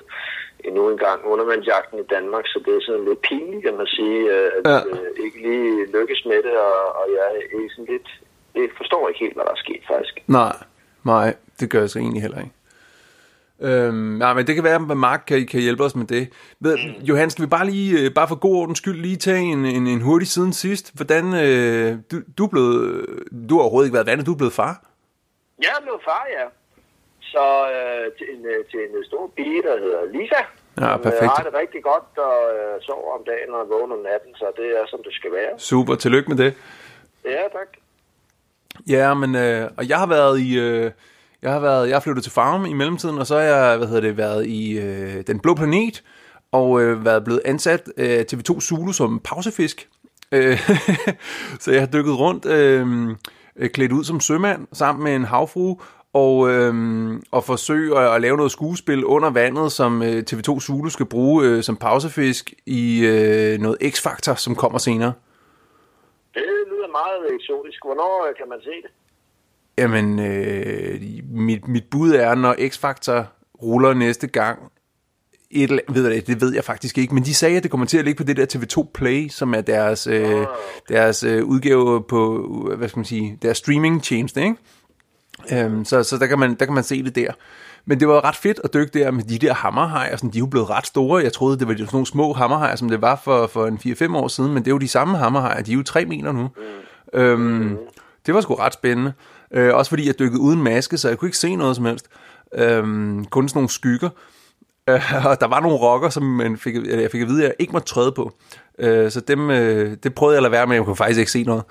endnu en gang undervandsjagten i Danmark, så det er sådan lidt pinligt, kan man sige, at ja. øh, ikke lige lykkes med det, og, og jeg er sådan lidt, jeg forstår ikke helt, hvad der er sket faktisk. Nej, nej, det gør jeg så egentlig heller ikke. Øhm, ja, men det kan være, at Mark kan, kan hjælpe os med det. Ved, mm. Johan, skal vi bare lige, øh, bare for god ordens skyld, lige tage en, en, en hurtig siden sidst. Hvordan, øh, du, du, er blevet, du har overhovedet ikke været vandet, du er blevet far? Jeg er blevet far, ja. Så øh, til, en, øh, til en stor pige, der hedder Lisa. Ja, øh, perfekt. Jeg har det rigtig godt og øh, sover om dagen og vågner om natten, så det er, som det skal være. Super, tillykke med det. Ja, tak. Ja, men øh, og jeg har været i... Øh, jeg har været, jeg har flyttet til Farm i mellemtiden, og så har jeg, hvad hedder det, været i øh, Den Blå Planet, og øh, været blevet ansat øh, TV2 Zulu som pausefisk. Øh, så jeg har dykket rundt, øh, øh, klædt ud som sømand, sammen med en havfru, og, øh, og forsøge at, at lave noget skuespil under vandet, som øh, TV2 Zulu skal bruge øh, som pausefisk i øh, noget X-Factor, som kommer senere. Det lyder meget eksotisk. Hvornår øh, kan man se det? Jamen, øh, mit, mit bud er, når X-Factor ruller næste gang, et, ved jeg, det ved jeg faktisk ikke, men de sagde, at det kommer til at ligge på det der TV2 Play, som er deres, øh, deres øh, udgave på, hvad skal man sige, deres streaming-tjeneste, ikke? Øhm, så så der, kan man, der kan man se det der. Men det var ret fedt at dykke der med de der hammerhajer, sådan, de er jo blevet ret store. Jeg troede, det var sådan nogle små hammerhajer, som det var for, for en 4-5 år siden, men det er jo de samme hammerhajer, de er jo 3 meter nu. Mm. Øhm, det var sgu ret spændende. Øh, også fordi jeg dykkede uden maske, så jeg kunne ikke se noget som helst. Øh, kun sådan nogle skygger. Øh, og der var nogle rokker, som man fik, jeg fik at vide, at jeg ikke måtte træde på. Øh, så dem, øh, det prøvede jeg at lade være med, jeg kunne faktisk ikke se noget.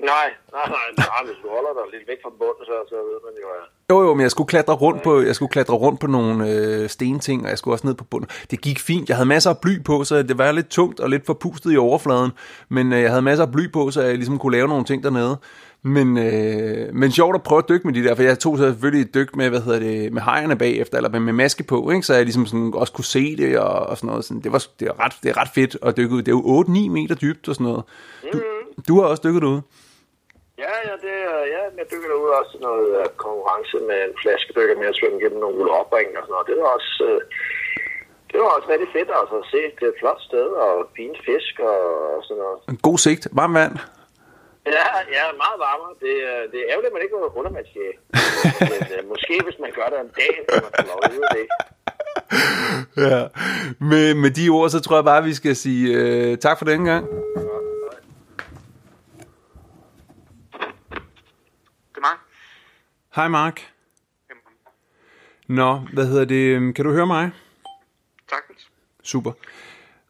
Nej, nej, nej, nej, hvis du holder dig lidt væk fra bunden, så, så ved man jo, at... Jo, jo, men jeg skulle klatre rundt på, jeg skulle klatre rundt på nogle øh, stenting, og jeg skulle også ned på bunden. Det gik fint. Jeg havde masser af bly på, så det var lidt tungt og lidt forpustet i overfladen. Men øh, jeg havde masser af bly på, så jeg ligesom kunne lave nogle ting dernede. Men, øh, men sjovt at prøve at dykke med de der, for jeg tog selvfølgelig et dyk med, hvad hedder det, med hejerne bagefter, eller med, med maske på, ikke? så jeg ligesom sådan også kunne se det og, og sådan noget. Sådan, det, var, det, er ret, det er ret fedt at dykke ud. Det er jo 8-9 meter dybt og sådan noget. Du, du har også dykket ud. Ja, ja, det er, ja, jeg dykker derude også til noget uh, konkurrence med en flaskedykker med at svømme gennem nogle opring og sådan noget. Det var også, uh, det var også rigtig fedt altså, at se. Det er et flot sted og fine fisk og, sådan noget. En god sigt. Varm vand. Ja, ja, meget varmere. Det, uh, det er ærgerligt, at man ikke må undervandsjæge. Men uh, måske hvis man gør det en dag, så man får lov at det. Ja. Med, med de ord, så tror jeg bare, at vi skal sige øh, tak for den gang. Det er mig. Hej Mark. Nå, hvad hedder det? Kan du høre mig? Sagtens. Super.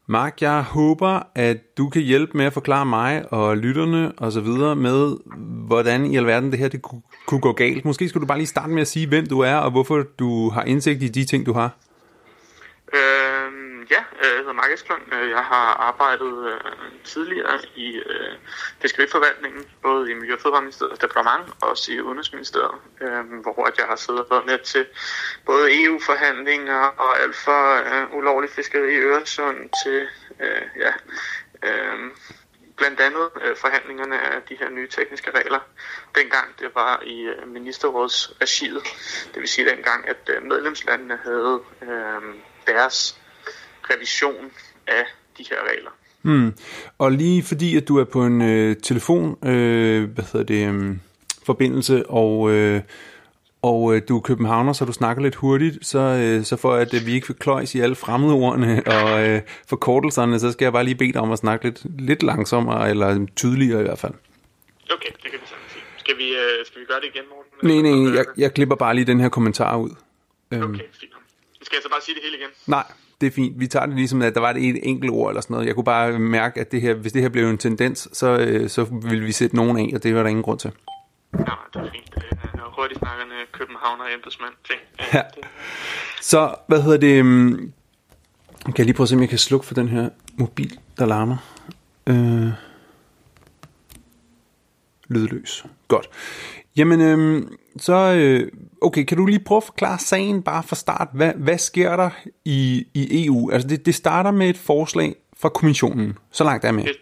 Mark, jeg håber, at du kan hjælpe med at forklare mig og lytterne og så videre med, hvordan i alverden det her det kunne, kunne gå galt. Måske skulle du bare lige starte med at sige, hvem du er og hvorfor du har indsigt i de ting, du har. Øh, ja, øh, jeg hedder Mark Esklund. Øh, jeg har arbejdet øh, tidligere i øh, fiskeriforvaltningen, både i Miljø- og Fødevareministeriets departement og også i Udenrigsministeriet, øh, hvor at jeg har siddet og været med til både EU-forhandlinger og alt fra øh, ulovlig fiskeri i Øresund til øh, ja, øh, blandt andet øh, forhandlingerne af de her nye tekniske regler, dengang det var i øh, ministerrådsregiet. Det vil sige dengang, at øh, medlemslandene havde øh, deres revision af de her regler. Hmm. Og lige fordi, at du er på en øh, telefon, øh, hvad hedder det, øh, forbindelse, og, øh, og øh, du er københavner, så du snakker lidt hurtigt, så, øh, så for at øh, vi ikke får kløjs i alle fremmedordene og øh, forkortelserne, så skal jeg bare lige bede dig om at snakke lidt, lidt langsommere, eller tydeligere i hvert fald. Okay, det kan vi sagtens sige. Skal vi, øh, skal vi gøre det igen, Morten? Nej, nej, jeg, jeg klipper bare lige den her kommentar ud. Øhm, Okay, fint. Skal jeg så bare sige det hele igen? Nej, det er fint. Vi tager det ligesom, at der var det et enkelt ord eller sådan noget. Jeg kunne bare mærke, at det her, hvis det her blev en tendens, så, øh, så ville vi sætte nogen af, og det var der ingen grund til. Nej, det er fint. Er hurtigt snakkende københavner embedsmand ting. Ja. Så, hvad hedder det? øhm, Kan jeg lige prøve at se, om jeg kan slukke for den her mobil, der larmer. Øh, lydløs. Godt. Jamen, øh, så, øh, okay, kan du lige prøve at forklare sagen bare fra start? Hvad, hvad sker der i, i EU? Altså, det, det starter med et forslag fra kommissionen. Så langt er med. Det,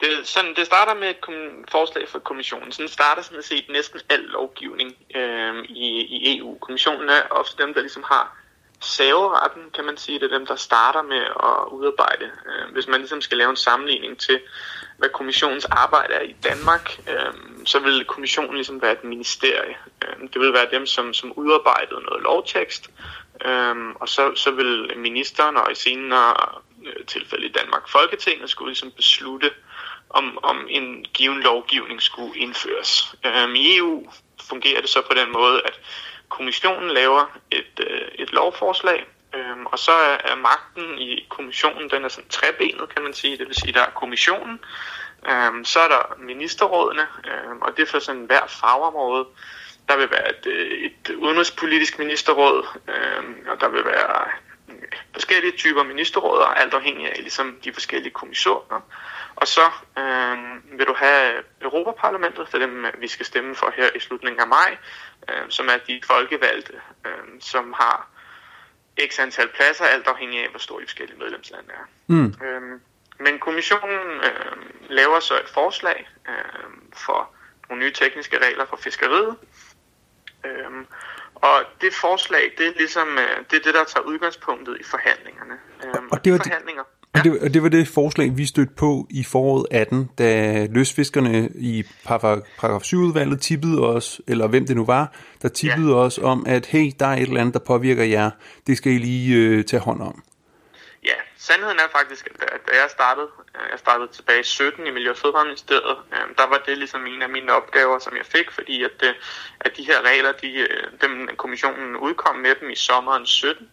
det, sådan, det starter med et kom- forslag fra kommissionen. Sådan starter sådan set næsten al lovgivning øh, i, i EU. Kommissionen er ofte dem, der ligesom har saveretten, kan man sige. Det er dem, der starter med at udarbejde. Øh, hvis man ligesom skal lave en sammenligning til, hvad kommissionens arbejde er i Danmark, øh, så vil kommissionen ligesom være et ministerie. Øh, det vil være dem, som, som udarbejdede noget lovtekst, og så, så vil ministeren og i senere tilfælde i Danmark Folketinget skulle ligesom beslutte, om, om en given lovgivning skulle indføres. I EU fungerer det så på den måde, at kommissionen laver et, øh, et lovforslag, øhm, og så er, er magten i kommissionen, den er sådan trebenet, kan man sige. Det vil sige, der er kommissionen, øhm, så er der ministerrådene, øhm, og det er for sådan hver fagområde. Der vil være et, øh, et udenrigspolitisk ministerråd, øhm, og der vil være forskellige typer ministerråder, alt afhængig af ligesom, de forskellige kommissioner. Og så øh, vil du have Europaparlamentet, for dem vi skal stemme for her i slutningen af maj, øh, som er de folkevalgte, øh, som har x antal pladser, alt afhængig af, hvor store de forskellige medlemslande er. Mm. Øh, men kommissionen øh, laver så et forslag øh, for nogle nye tekniske regler for fiskeriet. Øhm, og det forslag, det er ligesom øh, det, er det der tager udgangspunktet i forhandlingerne. Øhm, og det var forhandlinger, og det, og det var det forslag, vi stødte på i foråret 18, da løsfiskerne i paragraf 7-udvalget tippede os, eller hvem det nu var, der tippede ja. os om, at hey, der er et eller andet, der påvirker jer. Det skal I lige øh, tage hånd om. Ja, sandheden er faktisk, at da jeg startede, øh, jeg startede tilbage i 17 i Miljø- og Fødevareministeriet, øh, der var det ligesom en af mine opgaver, som jeg fik, fordi at, øh, at de her regler, de, dem, kommissionen udkom med dem i sommeren 17,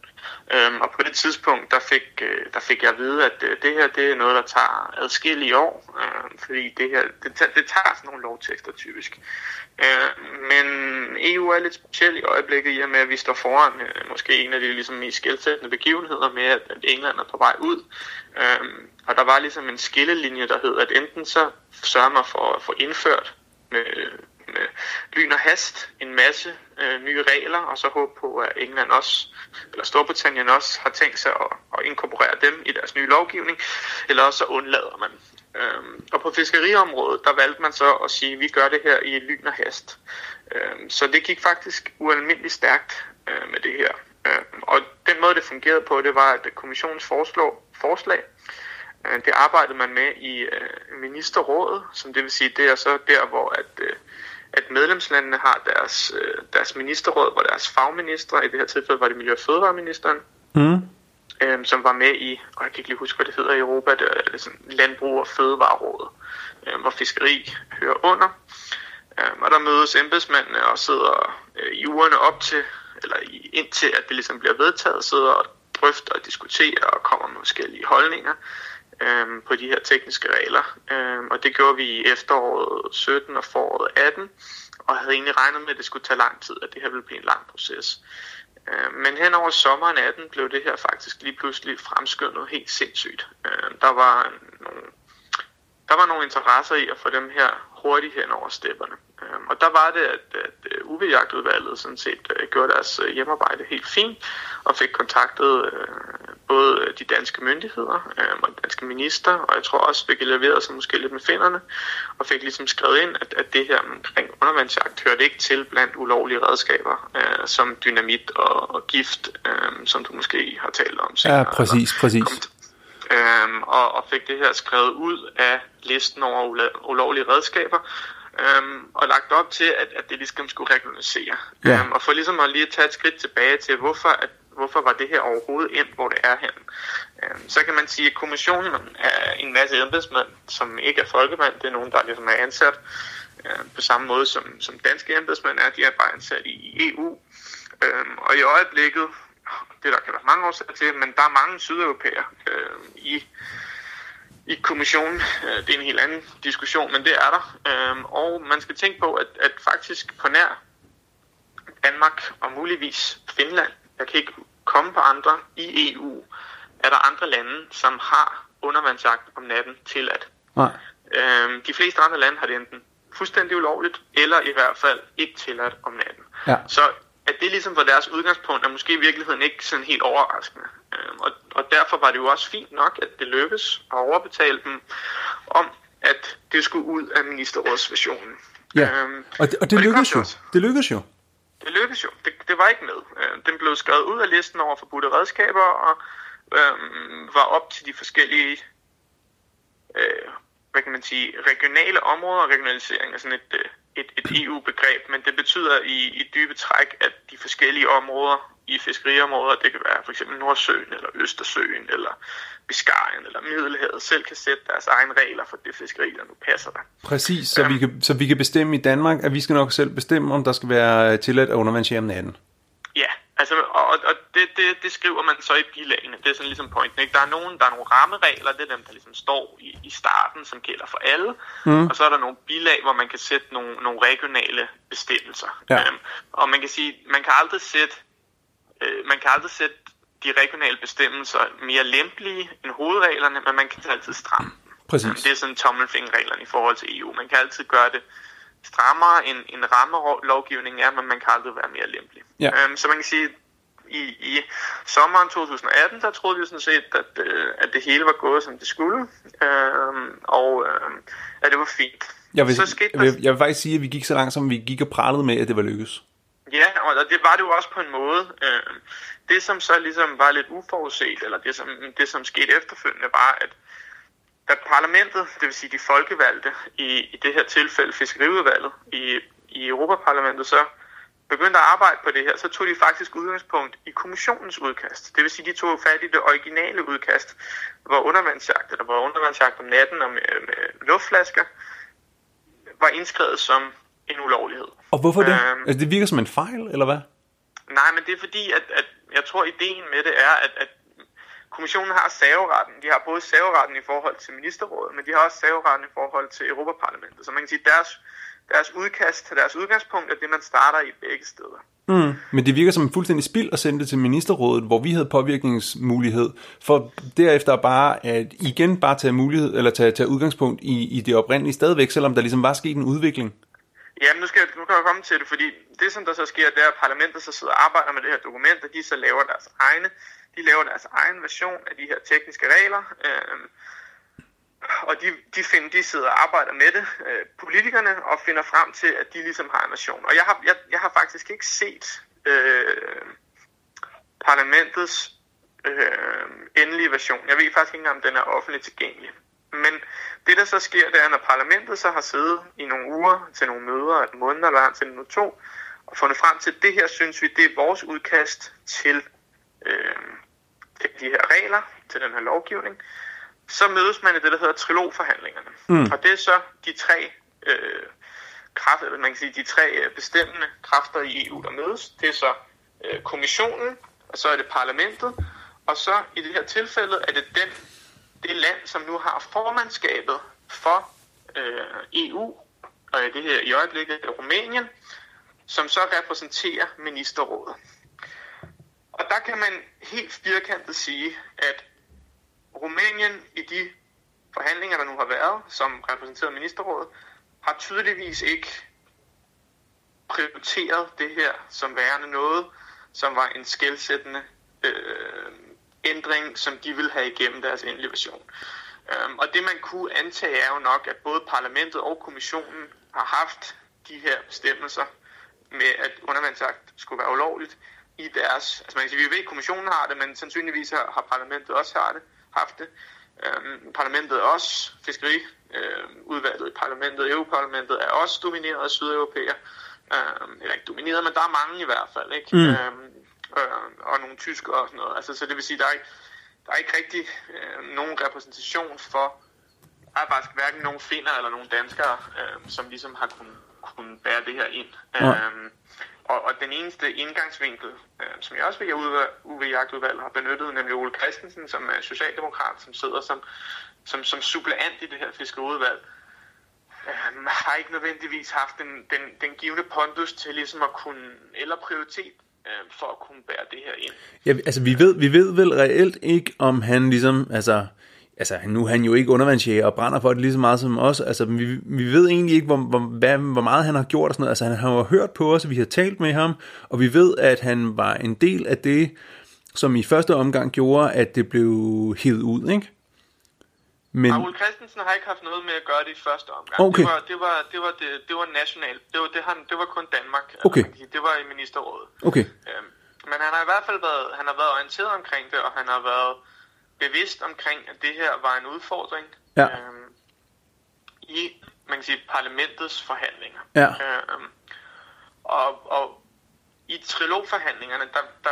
øhm, og på det tidspunkt, der fik, der fik jeg at vide, at det her det er noget, der tager adskillige år, fordi det her det, det tager sådan nogle lovtekster typisk. Men EU er lidt speciel i øjeblikket i og med, at vi står foran måske en af de ligesom, mest skældsættende begivenheder med, at England er på vej ud. Øhm, og der var ligesom en skillelinje, der hed, at enten så sørger man for at få indført med med lyn og hast en masse øh, nye regler, og så håbe på, at England også, eller Storbritannien også, har tænkt sig at, at inkorporere dem i deres nye lovgivning, eller også så undlader man. Øhm, og på fiskeriområdet, der valgte man så at sige, at vi gør det her i lyn og hast. Øhm, så det gik faktisk ualmindeligt stærkt øh, med det her. Øhm, og den måde, det fungerede på, det var, at kommissionens forslag, forslag øh, det arbejdede man med i øh, ministerrådet, som det vil sige, det er så der, hvor at, øh, at medlemslandene har deres, øh, deres ministerråd, hvor deres fagminister, i det her tilfælde var det Miljø- og Fødevareministeren, mm. øh, som var med i, og jeg kan ikke lige huske, hvad det hedder i Europa, det er, det er sådan Landbrug- og Fødevarerådet, øh, hvor fiskeri hører under. Øh, og der mødes embedsmændene og sidder øh, i ugerne op til, eller indtil at det ligesom bliver vedtaget, sidder og drøfter og diskuterer og kommer med forskellige holdninger øh, på de her tekniske regler. Øh, og det gjorde vi i efteråret 17 og foråret 18, og havde egentlig regnet med, at det skulle tage lang tid, at det her ville blive en lang proces. Øh, men hen over sommeren 18 blev det her faktisk lige pludselig fremskyndet helt sindssygt. Øh, der var nogle der var nogle interesser i at få dem her hurtigt hen over stepperne. Øhm, og der var det, at, at UV-jagtudvalget sådan set øh, gjorde deres øh, hjemmearbejde helt fint, og fik kontaktet både de danske myndigheder øhm, og de danske minister, og jeg tror også fik leveret sig måske lidt med finderne, og fik ligesom skrevet ind, at, at det her omkring undervandsjagt hørte ikke til blandt ulovlige redskaber, som dynamit og, og gift, øhm, som du måske har talt om senere. Ja, præcis, præcis øhm, og, og fik det her skrevet ud af listen over ulovlige redskaber, øhm, og lagt op til, at, at det ligesom skulle regionalisere. Ja. Øhm, og for ligesom at lige tage et skridt tilbage til, hvorfor, at, hvorfor var det her overhovedet ind, hvor det er hen. Øhm, så kan man sige, at kommissionen er en masse embedsmænd, som ikke er folkemænd, det er nogen, der ligesom er ansat øh, på samme måde som, som danske embedsmænd er, de er bare ansat i EU. Øhm, og i øjeblikket, det der kan være mange årsager til, men der er mange sydeuropæere øh, i, i kommissionen. Øh, det er en helt anden diskussion, men det er der. Øh, og man skal tænke på, at, at faktisk på nær Danmark og muligvis Finland, jeg kan ikke komme på andre i EU, er der andre lande, som har undervandsjagt om natten tilladt. Nej. Øh, de fleste andre lande har det enten fuldstændig ulovligt, eller i hvert fald ikke tilladt om natten. Ja. Så at det ligesom var deres udgangspunkt, er måske i virkeligheden ikke sådan helt overraskende. Øhm, og, og derfor var det jo også fint nok, at det lykkedes at overbetale dem om, at det skulle ud af ministerrådsversionen. Ja, øhm, og det, og det, og det lykkedes jo. Det lykkedes jo. Det lykkedes jo. Det, det var ikke med. Øhm, den blev skrevet ud af listen over forbudte redskaber, og øhm, var op til de forskellige øh, hvad kan man sige, regionale områder. Regionalisering er sådan et, øh, et, et EU-begreb, men det betyder i, i dybe træk, at de forskellige områder i fiskeriområder, det kan være for eksempel Nordsøen, eller Østersøen, eller Biscayen, eller Middelhavet, selv kan sætte deres egne regler for det fiskeri, der nu passer der. Præcis, så, um, vi kan, så vi kan bestemme i Danmark, at vi skal nok selv bestemme, om der skal være tilladt at undervandsjære om natten. Ja, Altså, og, og det, det, det skriver man så i bilagene. Det er sådan ligesom pointen. Ikke? Der, er nogen, der er nogle rammeregler, det er dem, der ligesom står i, i starten, som gælder for alle. Mm. Og så er der nogle bilag, hvor man kan sætte nogle, nogle regionale bestemmelser. Ja. Øhm, og man kan sige, man kan aldrig sætte, øh, man kan aldrig sætte de regionale bestemmelser mere lempelige end hovedreglerne, men man kan altid stramme dem. Præcis. Det er sådan tommelfingerreglerne i forhold til EU. Man kan altid gøre det strammere end, end rammelovgivningen er, men man kan aldrig være mere lempelig. Ja. Øhm, så man kan sige, i, i sommeren 2018, der troede vi sådan set, at, øh, at det hele var gået, som det skulle, øhm, og øh, at det var fint. Jeg vil, så skete jeg, vil, jeg vil faktisk sige, at vi gik så langt, som vi gik og pralede med, at det var lykkes. Ja, og det var det jo også på en måde. Øh, det, som så ligesom var lidt uforudset, eller det, som, det, som skete efterfølgende, var, at da parlamentet, det vil sige de folkevalgte, i, i det her tilfælde fiskeriudvalget i, i Europaparlamentet, så begyndte at arbejde på det her, så tog de faktisk udgangspunkt i kommissionens udkast. Det vil sige, de tog fat i det originale udkast, hvor undervandsjagt, eller hvor undervandsjagt om natten og med, med luftflasker, var indskrevet som en ulovlighed. Og hvorfor det? Øhm, altså, det virker som en fejl, eller hvad? Nej, men det er fordi, at, at jeg tror, ideen med det er, at, at kommissionen har saveretten. De har både saveretten i forhold til ministerrådet, men de har også saveretten i forhold til Europaparlamentet. Så man kan sige, at deres, deres udkast, deres udgangspunkt er det, man starter i begge steder. Mm. Men det virker som en fuldstændig spild at sende det til ministerrådet, hvor vi havde påvirkningsmulighed, for derefter bare at igen bare tage mulighed eller tage, tage udgangspunkt i, i det oprindelige stadigvæk, selvom der ligesom var sket en udvikling. Ja, nu, skal jeg, nu kan jeg komme til det, fordi det, som der så sker, det er, at parlamentet så sidder og arbejder med det her dokument, og de så laver deres egne, de laver deres egen version af de her tekniske regler, øh, og de, de, finder, de sidder og arbejder med det, øh, politikerne, og finder frem til, at de ligesom har en version. Og jeg har, jeg, jeg har faktisk ikke set øh, parlamentets øh, endelige version. Jeg ved faktisk ikke engang, om den er offentligt tilgængelig. Men det, der så sker, det er, når parlamentet så har siddet i nogle uger til nogle møder, et måned eller til nu to, og fundet frem til, at det her synes vi, det er vores udkast til, øh, til de her regler, til den her lovgivning, så mødes man i det, der hedder trilogforhandlingerne. Mm. Og det er så de tre øh, kræfter, eller man kan sige, de tre øh, bestemmende kræfter i EU, der mødes. Det er så øh, kommissionen, og så er det parlamentet, og så i det her tilfælde er det den, det land, som nu har formandskabet for øh, EU, og det her i øjeblikket er Rumænien, som så repræsenterer ministerrådet. Og der kan man helt firkantet sige, at Rumænien i de forhandlinger, der nu har været, som repræsenteret ministerrådet, har tydeligvis ikke prioriteret det her som værende noget, som var en skældsættende øh, ændring, som de vil have igennem deres endelige version. Um, øhm, og det man kunne antage er jo nok, at både parlamentet og kommissionen har haft de her bestemmelser med, at undervandsagt skulle være ulovligt i deres... Altså man kan sige, vi ved, at kommissionen har det, men sandsynligvis har, har parlamentet også har det, haft det. Um, parlamentet er også fiskeriudvalget uh, i parlamentet, EU-parlamentet er også domineret af sydeuropæer. Um, eller ikke domineret, men der er mange i hvert fald. Ikke? Mm. Um, øh, og nogle tyskere og sådan noget. Altså, så det vil sige, der er ikke, der er ikke rigtig øh, nogen repræsentation for, der er faktisk hverken nogen finder eller nogen danskere, øh, som ligesom har kunnet, kunnet bære det her ind. Ja. Og, og den eneste indgangsvinkel, øh, som jeg også ved UV Jagtudvalg har benyttet, nemlig Ole Christensen, som er socialdemokrat, som sidder som, som, som suppleant i det her fiskerudvalg, øh, har ikke nødvendigvis haft den, den, den givende pondus til ligesom at kunne, eller prioritet øh, for at kunne bære det her ind. Ja, altså vi ved, vi ved vel reelt ikke, om han ligesom, altså, altså nu er han jo ikke undervandsjæger og brænder for det lige så meget som os, altså vi, vi ved egentlig ikke, hvor, hvor, hvad, hvor meget han har gjort og sådan noget, altså han har jo hørt på os, og vi har talt med ham, og vi ved, at han var en del af det, som i første omgang gjorde, at det blev hivet ud, ikke? Men... Raul Christensen har ikke haft noget med at gøre det i første omgang. Okay. Det, var, det, var, det, var, det, det var nationalt. Det var, det, han, det var kun Danmark. Okay. Det var i ministerrådet. Okay. Øhm, men han har i hvert fald været, han har været orienteret omkring det, og han har været bevidst omkring, at det her var en udfordring ja. øhm, i man kan sige, parlamentets forhandlinger. Ja. Øhm, og, og i trilogforhandlingerne, der, der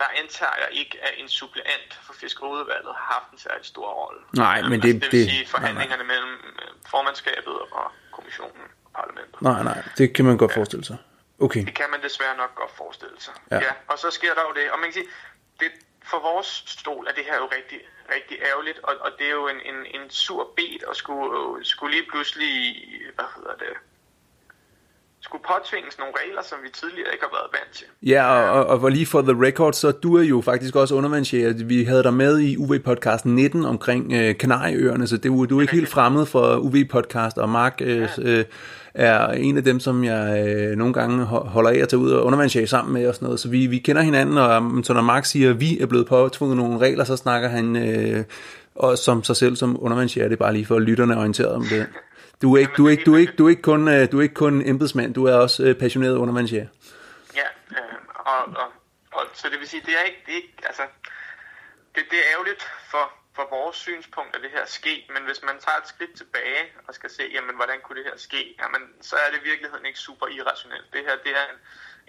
der antager jeg ikke, at en suppleant for fiskeriudvalget har haft en særlig stor rolle. Nej, men altså, det... det vil sige forhandlingerne nej, nej. mellem øh, formandskabet og kommissionen og parlamentet. Nej, nej, det kan man godt forestille sig. Okay. Det kan man desværre nok godt forestille sig. Ja. ja. Og så sker der jo det, og man kan sige, det, for vores stol er det her jo rigtig, rigtig ærgerligt, og, og det er jo en, en, en sur bed at skulle, skulle lige pludselig, hvad hedder det, skulle påtvinges nogle regler, som vi tidligere ikke har været vant til. Ja, og, og, og lige for the record, så du er jo faktisk også undervandsjæger. Vi havde dig med i UV-podcast 19 omkring øh, Kanarieøerne, så det, du er ikke helt fremmed for UV-podcast, og Mark øh, ja. øh, er en af dem, som jeg øh, nogle gange holder af at tage ud og undervandsjage sammen med og sådan noget. Så vi, vi kender hinanden, og um, så når Mark siger, at vi er blevet påtvunget nogle regler, så snakker han øh, og som sig selv som undervandsjæger. Det er bare lige for lytterne orienteret om det. Du er ikke, du er ikke, du er ikke, du er ikke kun, øh, du er ikke kun embedsmand, du er også øh, passioneret undervandsjæger. Ja, øh, og, og, og, så det vil sige, det er ikke, det er ikke altså, det, det er ærgerligt for, for vores synspunkt, at det her ske, men hvis man tager et skridt tilbage og skal se, jamen, hvordan kunne det her ske, jamen, så er det i virkeligheden ikke super irrationelt. Det her, det er en,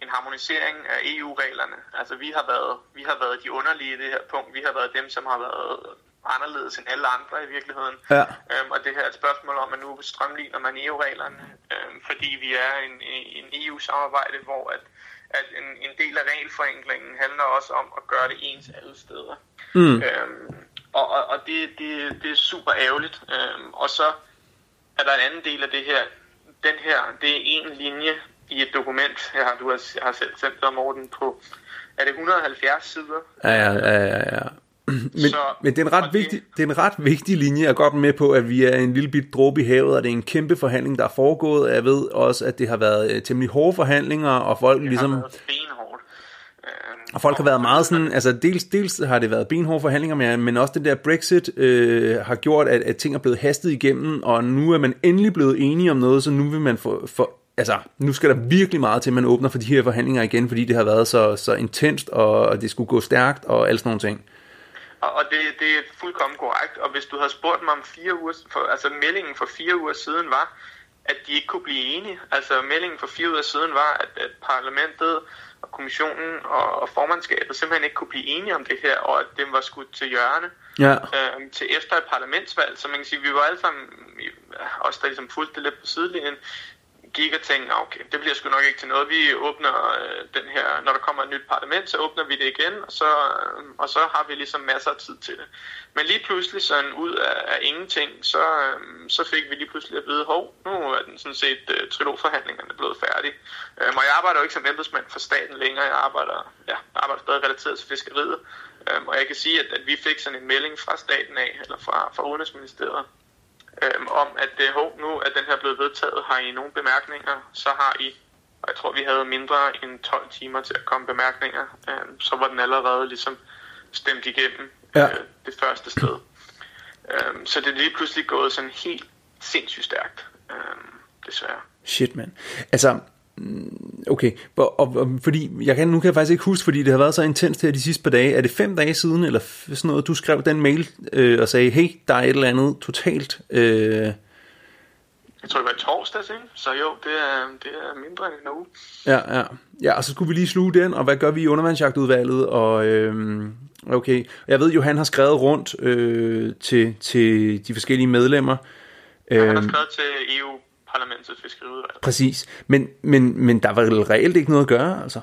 en harmonisering af EU-reglerne. Altså, vi har, været, vi har været de underlige i det her punkt. Vi har været dem, som har været anderledes end alle andre i virkeligheden. Ja. Øhm, og det her er et spørgsmål om, at nu strømligner man EU-reglerne, øhm, fordi vi er en, en EU-samarbejde, hvor at, at en, en del af regelforenklingen handler også om at gøre det ens alle steder. Mm. Øhm, og og, og det, det, det er super ærgerligt. Øhm, og så er der en anden del af det her. Den her, det er en linje i et dokument. Jeg har, du har, jeg har selv sendt dig, Morten, på, er det 170 sider? Ja, ja, ja, ja. ja. Men, Så- men det, er en ret vigtig, det er en ret vigtig linje. Jeg er godt med på, at vi er en lille bit dråbe i havet, og det er en kæmpe forhandling, der er foregået. Jeg ved også, at det har været øh, temmelig hårde forhandlinger, og folk ligesom... Det har været benhårdt. Øhm, og folk har været meget sådan, altså dels, dels har det været benhårde forhandlinger med, men også det der Brexit øh, har gjort, at, at ting er blevet hastet igennem, og nu er man endelig blevet enige om noget, så nu vil man få, for, altså nu skal der virkelig meget til, at man åbner for de her forhandlinger igen, fordi det har været så, så intenst, og det skulle gå stærkt, og alt sådan nogle ting. Og, det, det er fuldkommen korrekt. Og hvis du havde spurgt mig om fire uger, for, altså meldingen for fire uger siden var, at de ikke kunne blive enige. Altså meldingen for fire uger siden var, at, at parlamentet kommissionen og, og formandskabet simpelthen ikke kunne blive enige om det her, og at det var skudt til hjørne Ja, øh, til efter et parlamentsvalg. Så man kan sige, vi var alle sammen, også der ligesom fulgte det lidt på sidelinjen, gik og tænkte, okay, det bliver sgu nok ikke til noget. Vi åbner øh, den her, når der kommer et nyt parlament, så åbner vi det igen, og så, øh, og så har vi ligesom masser af tid til det. Men lige pludselig sådan ud af, af ingenting, så, øh, så fik vi lige pludselig at vide, hov, nu er den sådan set øh, trilogforhandlingerne blevet færdige. Øh, og jeg arbejder jo ikke som embedsmand for staten længere, jeg arbejder, ja, arbejder stadig relateret til fiskeriet. Øh, og jeg kan sige, at, at vi fik sådan en melding fra staten af, eller fra, fra Udenrigsministeriet, øhm, om, at det, hov, nu er den her blevet vedtaget, har I nogle bemærkninger, så har I, og jeg tror, vi havde mindre end 12 timer til at komme bemærkninger, øhm, så var den allerede ligesom stemt igennem Ja. øh, det første sted. Øhm, så det er lige pludselig gået sådan helt sindssygt stærkt, øhm, desværre. shit mand. Altså, okay, og, og, og, fordi, jeg kan, nu kan jeg faktisk ikke huske, fordi det har været så intenst her de sidste par dage. Er det fem dage siden, eller sådan noget, du skrev den mail øh, og sagde, hey, der er et eller andet totalt... Øh, Jeg tror, det var i torsdags, ikke? Så jo, det er, det er mindre end en uge. Ja, ja. Ja, og så skulle vi lige sluge den, og hvad gør vi i undervandsjagtudvalget? Og øhm, okay, jeg ved jo, han har skrevet rundt øh, til, til de forskellige medlemmer. Han har Øhm, skrevet til EU-parlamentets fiskeriudvalg. præcis. Men, men, men der var vel reelt ikke noget at gøre, altså?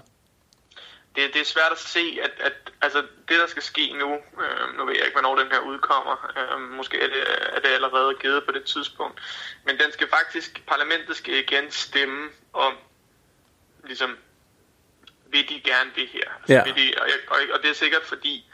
det, det er svært at se, at, at altså, det, der skal ske nu, øh, nu ved jeg ikke, hvornår den her udkommer, øh, måske er det, er det allerede givet på det tidspunkt, men den skal faktisk, parlamentet skal igen stemme om, ligesom, vil de gerne det her? Altså, Ja. vil de, og, jeg, og, og det er sikkert fordi,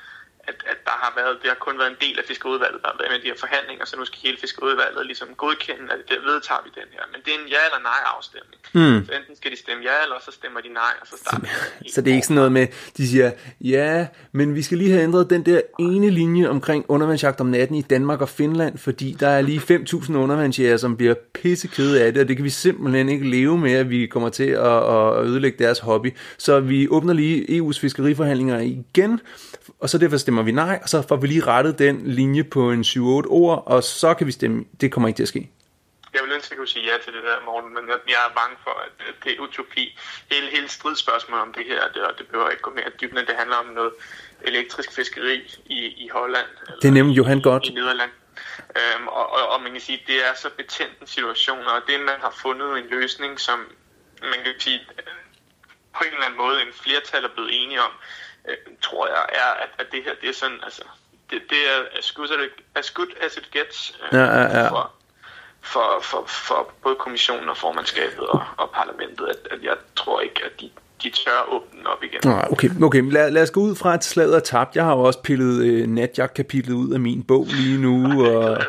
at, at der har været, det har kun været en del af fiskerudvalget, der har været med de her forhandlinger, så nu skal hele fiskerudvalget ligesom godkende, at det vedtager vi den her. Men det er en ja eller nej afstemning. Mm. Så enten skal de stemme ja, eller så stemmer de nej, og så starter vi Så det er ikke sådan noget med, de siger, ja, men vi skal lige have ændret den der ene linje omkring undervandsjagt om natten i Danmark og Finland, fordi der er lige 5.000 undervandsjæger, som bliver pissekede af det, og det kan vi simpelthen ikke leve med, at vi kommer til at, at ødelægge deres hobby. Så vi åbner lige EU's fiskeriforhandlinger igen, og så derfor stemmer vi nej, og så får vi lige rettet den linje på en 7-8 ord, og så kan vi stemme, det kommer ikke til at ske. Jeg vil ønske, at jeg kunne sige ja til det der, Morten, men jeg, er bange for, at at det er utopi. Hele, hele stridsspørgsmålet om det her, det, og det behøver ikke gå mere dybt, det handler om noget elektrisk fiskeri i, i Holland. Eller Det nævnte Johan godt. I Nederland. Øhm, og, og, og man kan sige, det er så betændt en situation, og det, man har fundet en løsning, som man kan sige, på en eller anden måde en flertal er blevet enige om, øh, tror jeg, er, at, at det her, det er sådan, altså, det, det er as good as it, as good as it gets øh, Ja, ja, ja. For, for, for, for både kommissionen og formandskabet og, og parlamentet, at, at jeg tror ikke, at de, de tør åbne op igen. Nå, okay, okay. Lad, lad os gå ud fra, at slaget er tabt. Jeg har jo også pillet øh, natjagt-kapitlet ud af min bog lige nu. Og,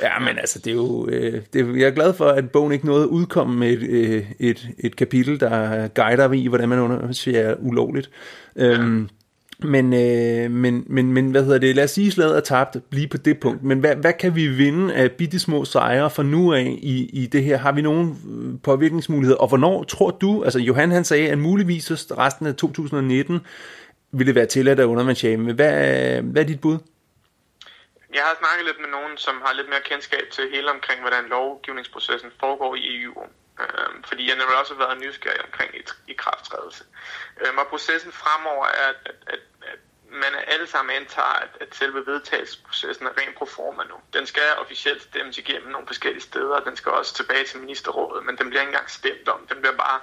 ja, men altså, det er jo... Øh, det, er- jeg er glad for, at bogen ikke nåede at udkomme med et, øh, et, et kapitel, der guider i, hvordan man undersøger ulovligt. Øhm, men, øh, men, men, men hvad hedder det? Lad os sige, slaget er tabt lige på det punkt. Men hvad, hvad kan vi vinde af bitte små sejre fra nu af i, i det her? Har vi nogen øh, påvirkningsmuligheder? Og hvornår tror du, altså Johan han sagde, at muligvis resten af 2019 ville det være tilladt at undervandsjame. Hvad, hvad er dit bud? Jeg har snakket lidt med nogen, som har lidt mere kendskab til hele omkring, hvordan lovgivningsprocessen foregår i EU. Øhm, fordi jeg nemlig også har været nysgerrig omkring i, i krafttrædelse. Øhm, og processen fremover er, at, at, at man alle sammen antager, at, at selve vedtagelsesprocessen er rent pro forma nu. Den skal officielt stemmes igennem nogle forskellige steder, og den skal også tilbage til ministerrådet, men den bliver ikke engang stemt om. Den bliver bare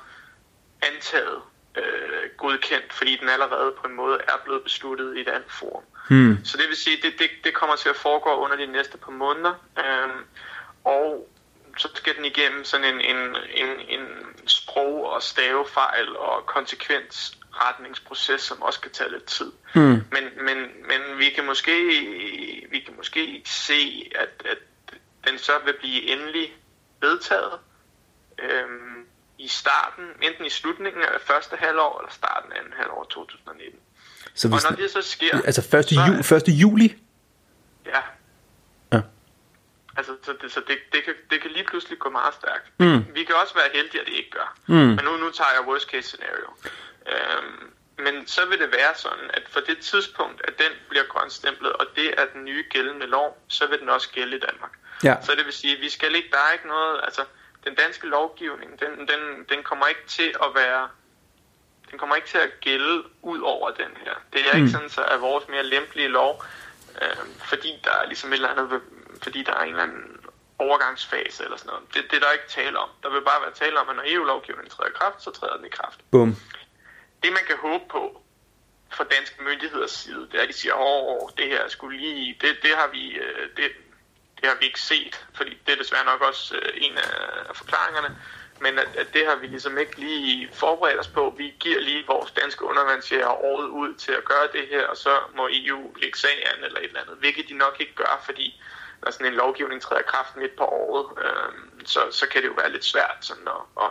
antaget øh, godkendt, fordi den allerede på en måde er blevet besluttet i et andet forum. Hmm. Så det vil sige, det, det, det kommer til at foregå under de næste par måneder, øhm, og så skal den igennem sådan en, en, en, en sprog- og stavefejl og konsekvensretningsproces, som også kan tage lidt tid. Hmm. Men, men, men vi kan måske vi kan måske se, at, at den så vil blive endelig vedtaget øhm, i starten, enten i slutningen af første halvår eller starten af anden halvår 2019. Så hvis, og når det så sker... Altså 1. Så, ju, 1. juli? Ja. Altså, så, det, så det, det, kan, det kan lige pludselig gå meget stærkt. Mm. Vi kan også være heldige, at det ikke gør. Mm. Men nu, nu tager jeg worst case scenario. Øhm, men så vil det være sådan, at for det tidspunkt, at den bliver grønstemplet, og det er den nye gældende lov, så vil den også gælde i Danmark. Ja. Så det vil sige, at vi skal ikke, der er ikke noget, altså den danske lovgivning, den, den, den kommer ikke til at være den kommer ikke til at gælde ud over den her. Det er mm. ikke sådan, så at vores mere lempelige lov, øh, fordi der er ligesom et eller andet, fordi der er en eller anden overgangsfase eller sådan noget. Det, det er der ikke tale om. Der vil bare være tale om, at når EU-lovgivningen træder i kraft, så træder den i kraft. Bum. Det man kan håbe på fra danske myndigheders side, det er, at de siger, åh, det her skulle lige, det, det har vi, øh, det, det har vi ikke set, fordi det er desværre nok også øh, en af forklaringerne men at, at det har vi ligesom ikke lige forberedt os på. Vi giver lige vores danske undervandsjæger året ud til at gøre det her, og så må EU lægge sag an eller et eller andet, hvilket de nok ikke gør, fordi når sådan en lovgivning træder kraft midt på året, øh, så, så kan det jo være lidt svært sådan at, at,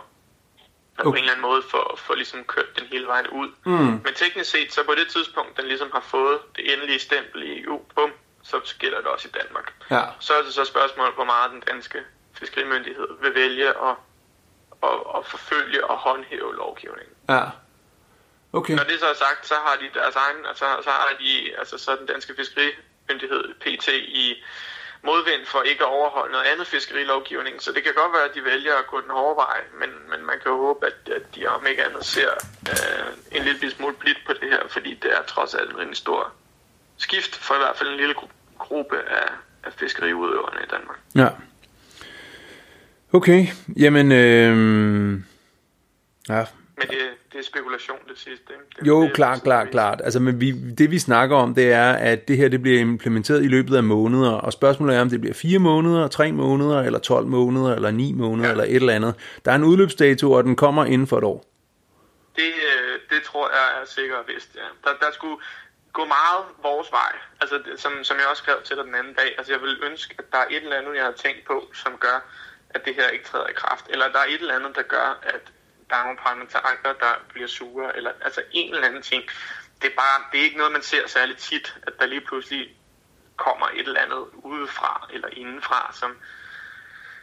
at okay. på en eller anden måde få, få ligesom kørt den hele vejen ud. Mm. Men teknisk set, så på det tidspunkt, den ligesom har fået det endelige stempel i EU, bum, så gælder det også i Danmark. Ja. Så er det så spørgsmålet, hvor meget den danske fiskerimyndighed vil vælge at at, at forfølge og håndhæve lovgivningen. Ja. Okay. Når det så er sagt, så har de deres egen, altså, så har de, altså så den danske fiskerimyndighed, PT, i modvind for ikke at overholde noget andet fiskerilovgivning. Så det kan godt være, at de vælger at gå den hårde vej, men, men man kan jo håbe, at, at de om ikke andet ser øh, en lille smule blidt på det her, fordi det er trods alt en stor skift for i hvert fald en lille gruppe af, af fiskeriudøverne i Danmark. Ja. Okay, jamen... Øh, ja. Men det, det er spekulation det sidste, ikke? Det, jo, det, klart, klart, klart. Altså, men vi, det vi snakker om, det er, at det her det bliver implementeret i løbet af måneder, og spørgsmålet er, om det bliver 4 måneder, 3 måneder, eller 12 måneder, eller 9 måneder, ja. eller et eller andet. Der er en udløbsdato, og den kommer inden for et år. Det, øh, det tror jeg er sikkert vist, ja. Der, der skulle gå meget vores vej. Altså, som, som jeg også skrev til dig den anden dag. Altså, jeg vil ønske, at der er et eller andet, jeg har tænkt på, som gør, at det her ikke træder i kraft, eller der er et eller andet, der gør, at der er nogle parlamentarikere, der bliver sure, eller altså en eller anden ting. Det er, bare, det er ikke noget, man ser særligt tit, at der lige pludselig kommer et eller andet udefra eller indenfra, som,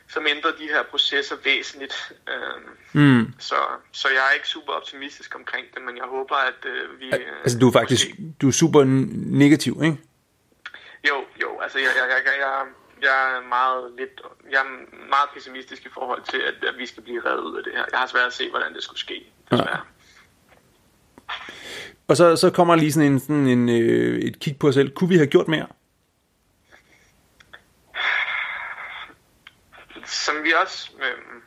som ændrer de her processer væsentligt. Øhm, mm. så, så jeg er ikke super optimistisk omkring det, men jeg håber, at øh, vi... Øh, altså du er faktisk du er super negativ, ikke? Jo, jo, altså jeg, jeg, jeg, jeg, jeg er meget lidt, jeg er meget pessimistisk i forhold til, at, at vi skal blive reddet ud af det her. Jeg har svært at se, hvordan det skulle ske, desværre. Ja. Og så, så kommer lige sådan en, sådan en øh, et kig på os selv. Kunne vi have gjort mere? Som vi også øh,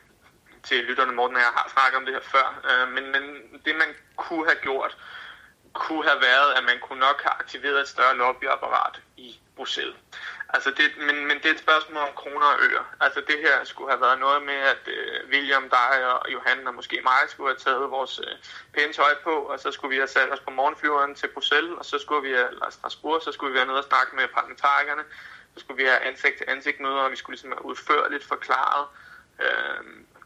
til lytterne, Morten og jeg har snakket om det her før, øh, men, men det man kunne have gjort, kunne have været, at man kunne nok have aktiveret et større lobbyapparat i Bruxelles. Altså det, men, men det er et spørgsmål om kroner og øre. Altså det her skulle have været noget med, at øh, William, dig og Johan og måske mig skulle have taget vores øh, pæne tøj på, og så skulle vi have sat os på morgenflyveren til Bruxelles, og så skulle vi have, eller Strasbourg, så skulle vi have nede og snakke med parlamentarikerne, så skulle vi have ansigt til ansigt møder, og vi skulle ligesom have udførligt forklaret, øh,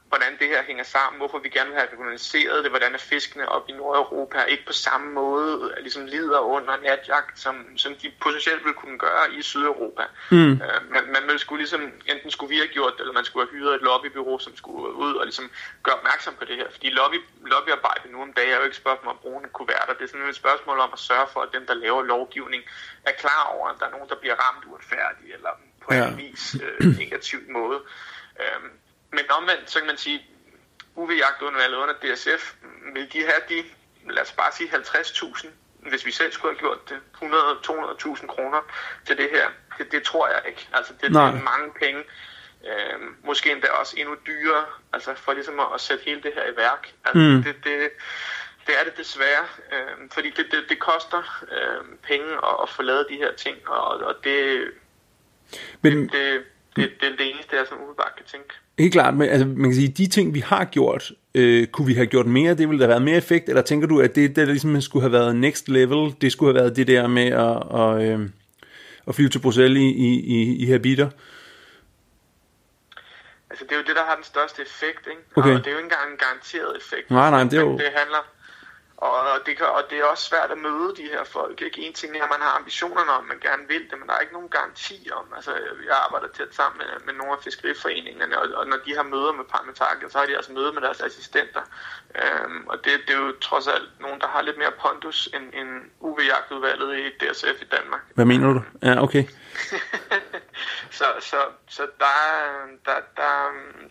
hvordan det her hænger sammen, hvorfor vi gerne vil have regionaliseret det, hvordan er fiskene op i Nordeuropa ikke på samme måde ligesom lider under natjagt, som, som de potentielt ville kunne gøre i Sydeuropa. Mm. Øh, man, man ville skulle ligesom, enten skulle vi have gjort det, eller man skulle have hyret et lobbybyrå, som skulle ud og ligesom gøre opmærksom på det her. Fordi lobby, lobbyarbejde nu om dagen er jo ikke et spørgsmål om at bruge kuverter. Det er sådan et spørgsmål om at sørge for, at dem, der laver lovgivning, er klar over, at der er nogen, der bliver ramt uretfærdigt, eller på ja. en vis øh, negativ måde. Øh, men omvendt, så kan man sige, UV-jagt under, under DSF, vil de have de, lad os bare sige 50.000, hvis vi selv skulle have gjort det, 100-200.000 kroner til det her. Det, det tror jeg ikke. Altså, det, det er mange penge. Øh, måske endda også endnu dyrere, altså for ligesom at, at sætte hele det her i værk. Altså, mm. det, det, det er det desværre, øh, fordi det, det, det koster øh, penge at, at få lavet de her ting, og, og det, Men... det, det, det, det er det eneste, jeg sådan umiddelbart kan tænke. Helt klart, men altså, man kan sige, de ting, vi har gjort, øh, kunne vi have gjort mere? Det ville der have været mere effekt? Eller tænker du, at det, det ligesom skulle have været next level? Det skulle have været det der med at, og, øh, at flyve til Bruxelles i, i, i habiter? Altså, det er jo det, der har den største effekt, ikke? Okay. Og det er jo ikke engang en garanteret effekt. Nej, nej, det er jo... Det handler, og det, kan, og det er også svært at møde de her folk. Ikke? En ting er, at man har ambitionerne om, man gerne vil det, men der er ikke nogen garanti om. Altså, jeg arbejder tæt sammen med, med nogle af fiskeriforeningerne, og, og når de har møder med parlamentarikere, så har de altså møde med deres assistenter. Øhm, og det, det er jo trods alt nogen, der har lidt mere pondus end, end UV-jagtudvalget i DSF i Danmark. Hvad mener du? Ja, okay. så så, så der, der, der,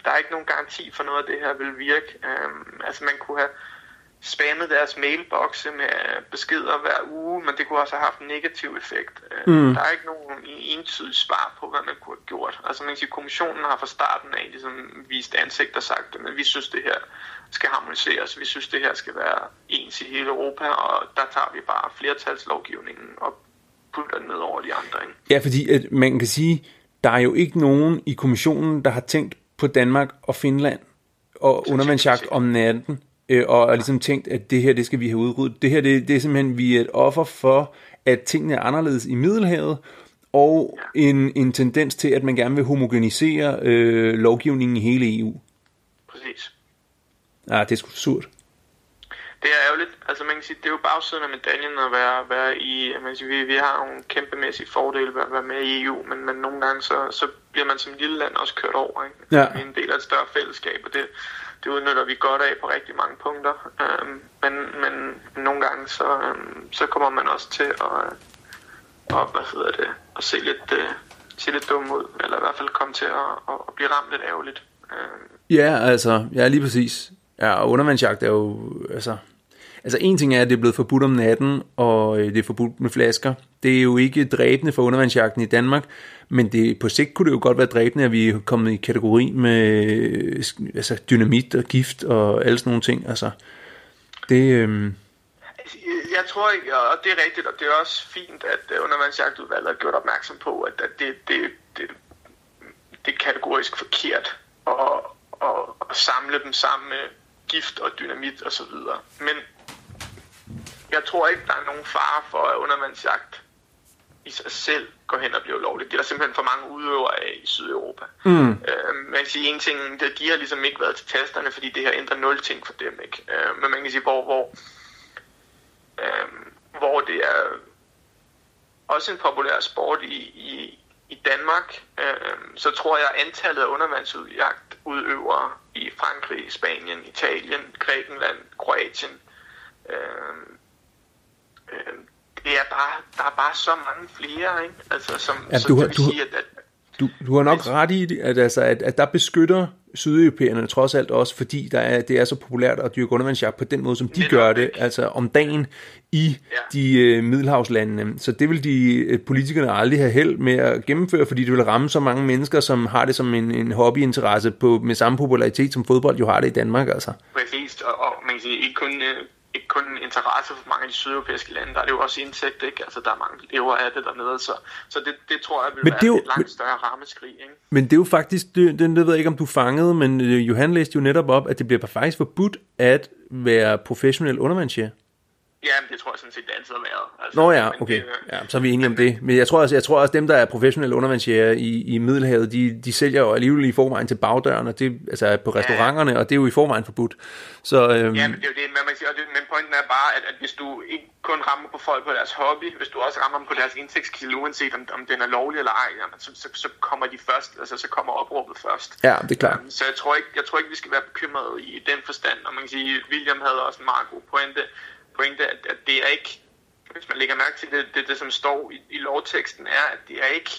der er ikke nogen garanti for noget af det her vil virke. Øhm, altså, man kunne have spammet deres mailbokse med beskeder hver uge, men det kunne også have haft en negativ effekt. Øh, mm. Der er ikke nogen entydig svar på, hvad man kunne have gjort. Altså man kan sige, kommissionen har fra starten af ligesom vist ansigt og sagt, at vi synes, det her skal harmoniseres. Vi synes, det her skal være ens i hele Europa, og der tager vi bare flertalslovgivningen og putter den ned over de andre. Ikke? Ja, fordi at man kan sige, der er jo ikke nogen i kommissionen, der har tænkt på Danmark og Finland og undervandsjagt om natten øh, og, og ligesom tænkt, at det her, det skal vi have udryddet. Det her, det, det er simpelthen, vi er et offer for, at tingene er anderledes i Middelhavet, og en, en tendens til, at man gerne vil homogenisere øh, lovgivningen i hele EU. Præcis. Ja, det er sgu surt. Det er ærgerligt. Altså man kan sige, det er jo bagsiden af medaljen at være, være i, man kan sige, vi, vi har nogle kæmpemæssige fordele ved at være med i EU, men, men nogle gange så, så bliver man som lille land også kørt over. Ikke? Ja. Er en del af et større fællesskab, og det, det udnytter vi godt af på rigtig mange punkter. Øh, men, men nogle gange så, øh, så kommer man også til at, øh, og, hvad hedder det, at se lidt, øh, se lidt dum ud, eller i hvert fald komme til at, at blive ramt lidt ærgerligt. Øh. Ja, altså, ja, lige præcis. Ja, undervandsjagt er jo, altså, Altså en ting er, at det er blevet forbudt om natten, og øh, det er forbudt med flasker. Det er jo ikke dræbende for undervandsjagten i Danmark, men det, på sigt kunne det jo godt være dræbende, at vi er kommet i kategori med øh, altså, dynamit og gift og alle sådan nogle ting. Altså, det, øh... Jeg tror ikke, og det er rigtigt, og det er også fint, at øh, undervandsjagtudvalget har gjort opmærksom på, at, at det, det, det, det er kategorisk forkert at, at, at samle dem sammen med gift og dynamit osv. Men jeg tror ikke, der er nogen fare for, at undervandsjagt i sig selv går hen og bliver lovligt. Det er der simpelthen for mange udøvere af i Sydeuropa. Mm. Øh, man kan sige en ting, det, de har ligesom ikke været til tasterne, fordi det her ændrer nul ting for dem. Ikke? Øh, men man kan sige, hvor, hvor, øh, hvor det er også en populær sport i, i, i Danmark, øh, så tror jeg, at antallet af undervandsudjagt udøvere i Frankrig, Spanien, Italien, Grækenland, Kroatien, øh, det er bare, der er bare så mange flere, ikke? Altså, som, ja, som du, har, du, sige, at, at du, du har nok ret i at, altså, at, at der beskytter sydeuropæerne trods alt også, fordi der er, det er så populært at dyrke undervandsjagt på den måde, som de gør det, altså om dagen i ja. de uh, middelhavslandene. Så det vil de uh, politikerne aldrig have held med at gennemføre, fordi det vil ramme så mange mennesker, som har det som en, en hobbyinteresse på, med samme popularitet, som fodbold jo har det i Danmark. Altså. Præcis, og, og man kan sige, ikke kun, uh, ikke kun interesse for mange af de sydeuropæiske lande, der er det jo også indsigt, ikke? Altså, der er mange lever af det dernede, så, så det, det tror jeg vil men være det jo, et langt men, større rammeskrig, ikke? Men det er jo faktisk, det, det, det ved jeg ikke, om du fangede, men øh, Johan læste jo netop op, at det bliver faktisk forbudt at være professionel undervandsjæger. Ja, men det tror jeg sådan set, det altid har været. Altså, Nå ja, okay. Det, Ja, så er vi enige om det. Men jeg tror også, jeg tror også dem, der er professionelle undervandsjæger i, i Middelhavet, de, de sælger jo alligevel i forvejen til bagdøren, og det, altså på restauranterne, og det er jo i forvejen forbudt. Så, øhm, Ja, men det er jo det, man kan sige, og det, men pointen er bare, at, at hvis du ikke kun rammer på folk på deres hobby, hvis du også rammer dem på deres indtægtskilde, uanset om, om den er lovlig eller ej, jamen, så, så, så, kommer de først, altså så kommer opråbet først. ja, det er klart. Øhm, Så jeg tror, ikke, jeg tror ikke, vi skal være bekymrede i den forstand. Og man kan sige, William havde også en meget god pointe, pointe at, at det er ikke, hvis man lægger mærke til det, det, det som står i, i lovteksten, er, at det er ikke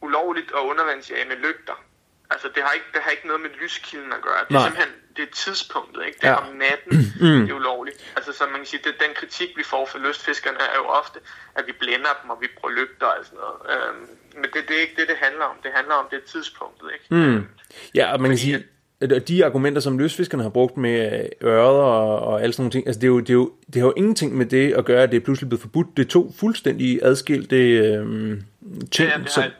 ulovligt at undervandsjage med lygter. Altså, det har ikke, det har ikke noget med lyskilden at gøre. Det er Nej. simpelthen det er tidspunktet, ikke? Det er Ja. om natten, det er ulovligt. Altså, så man kan sige, det, den kritik, vi får fra lystfiskerne, er jo ofte, at vi blænder dem, og vi bruger lygter og sådan noget. Øhm, men det, det er ikke det, det handler om. Det handler om det tidspunktet, ikke? Mm. Ja, og man kan sige, de argumenter, som løsfiskerne har brugt med øret og, og alle sådan nogle ting, altså det, er jo, det, er jo, det har jo ingenting med det at gøre, at det er pludselig blevet forbudt. Det er to fuldstændig adskilte øhm, ting. Ja, det har,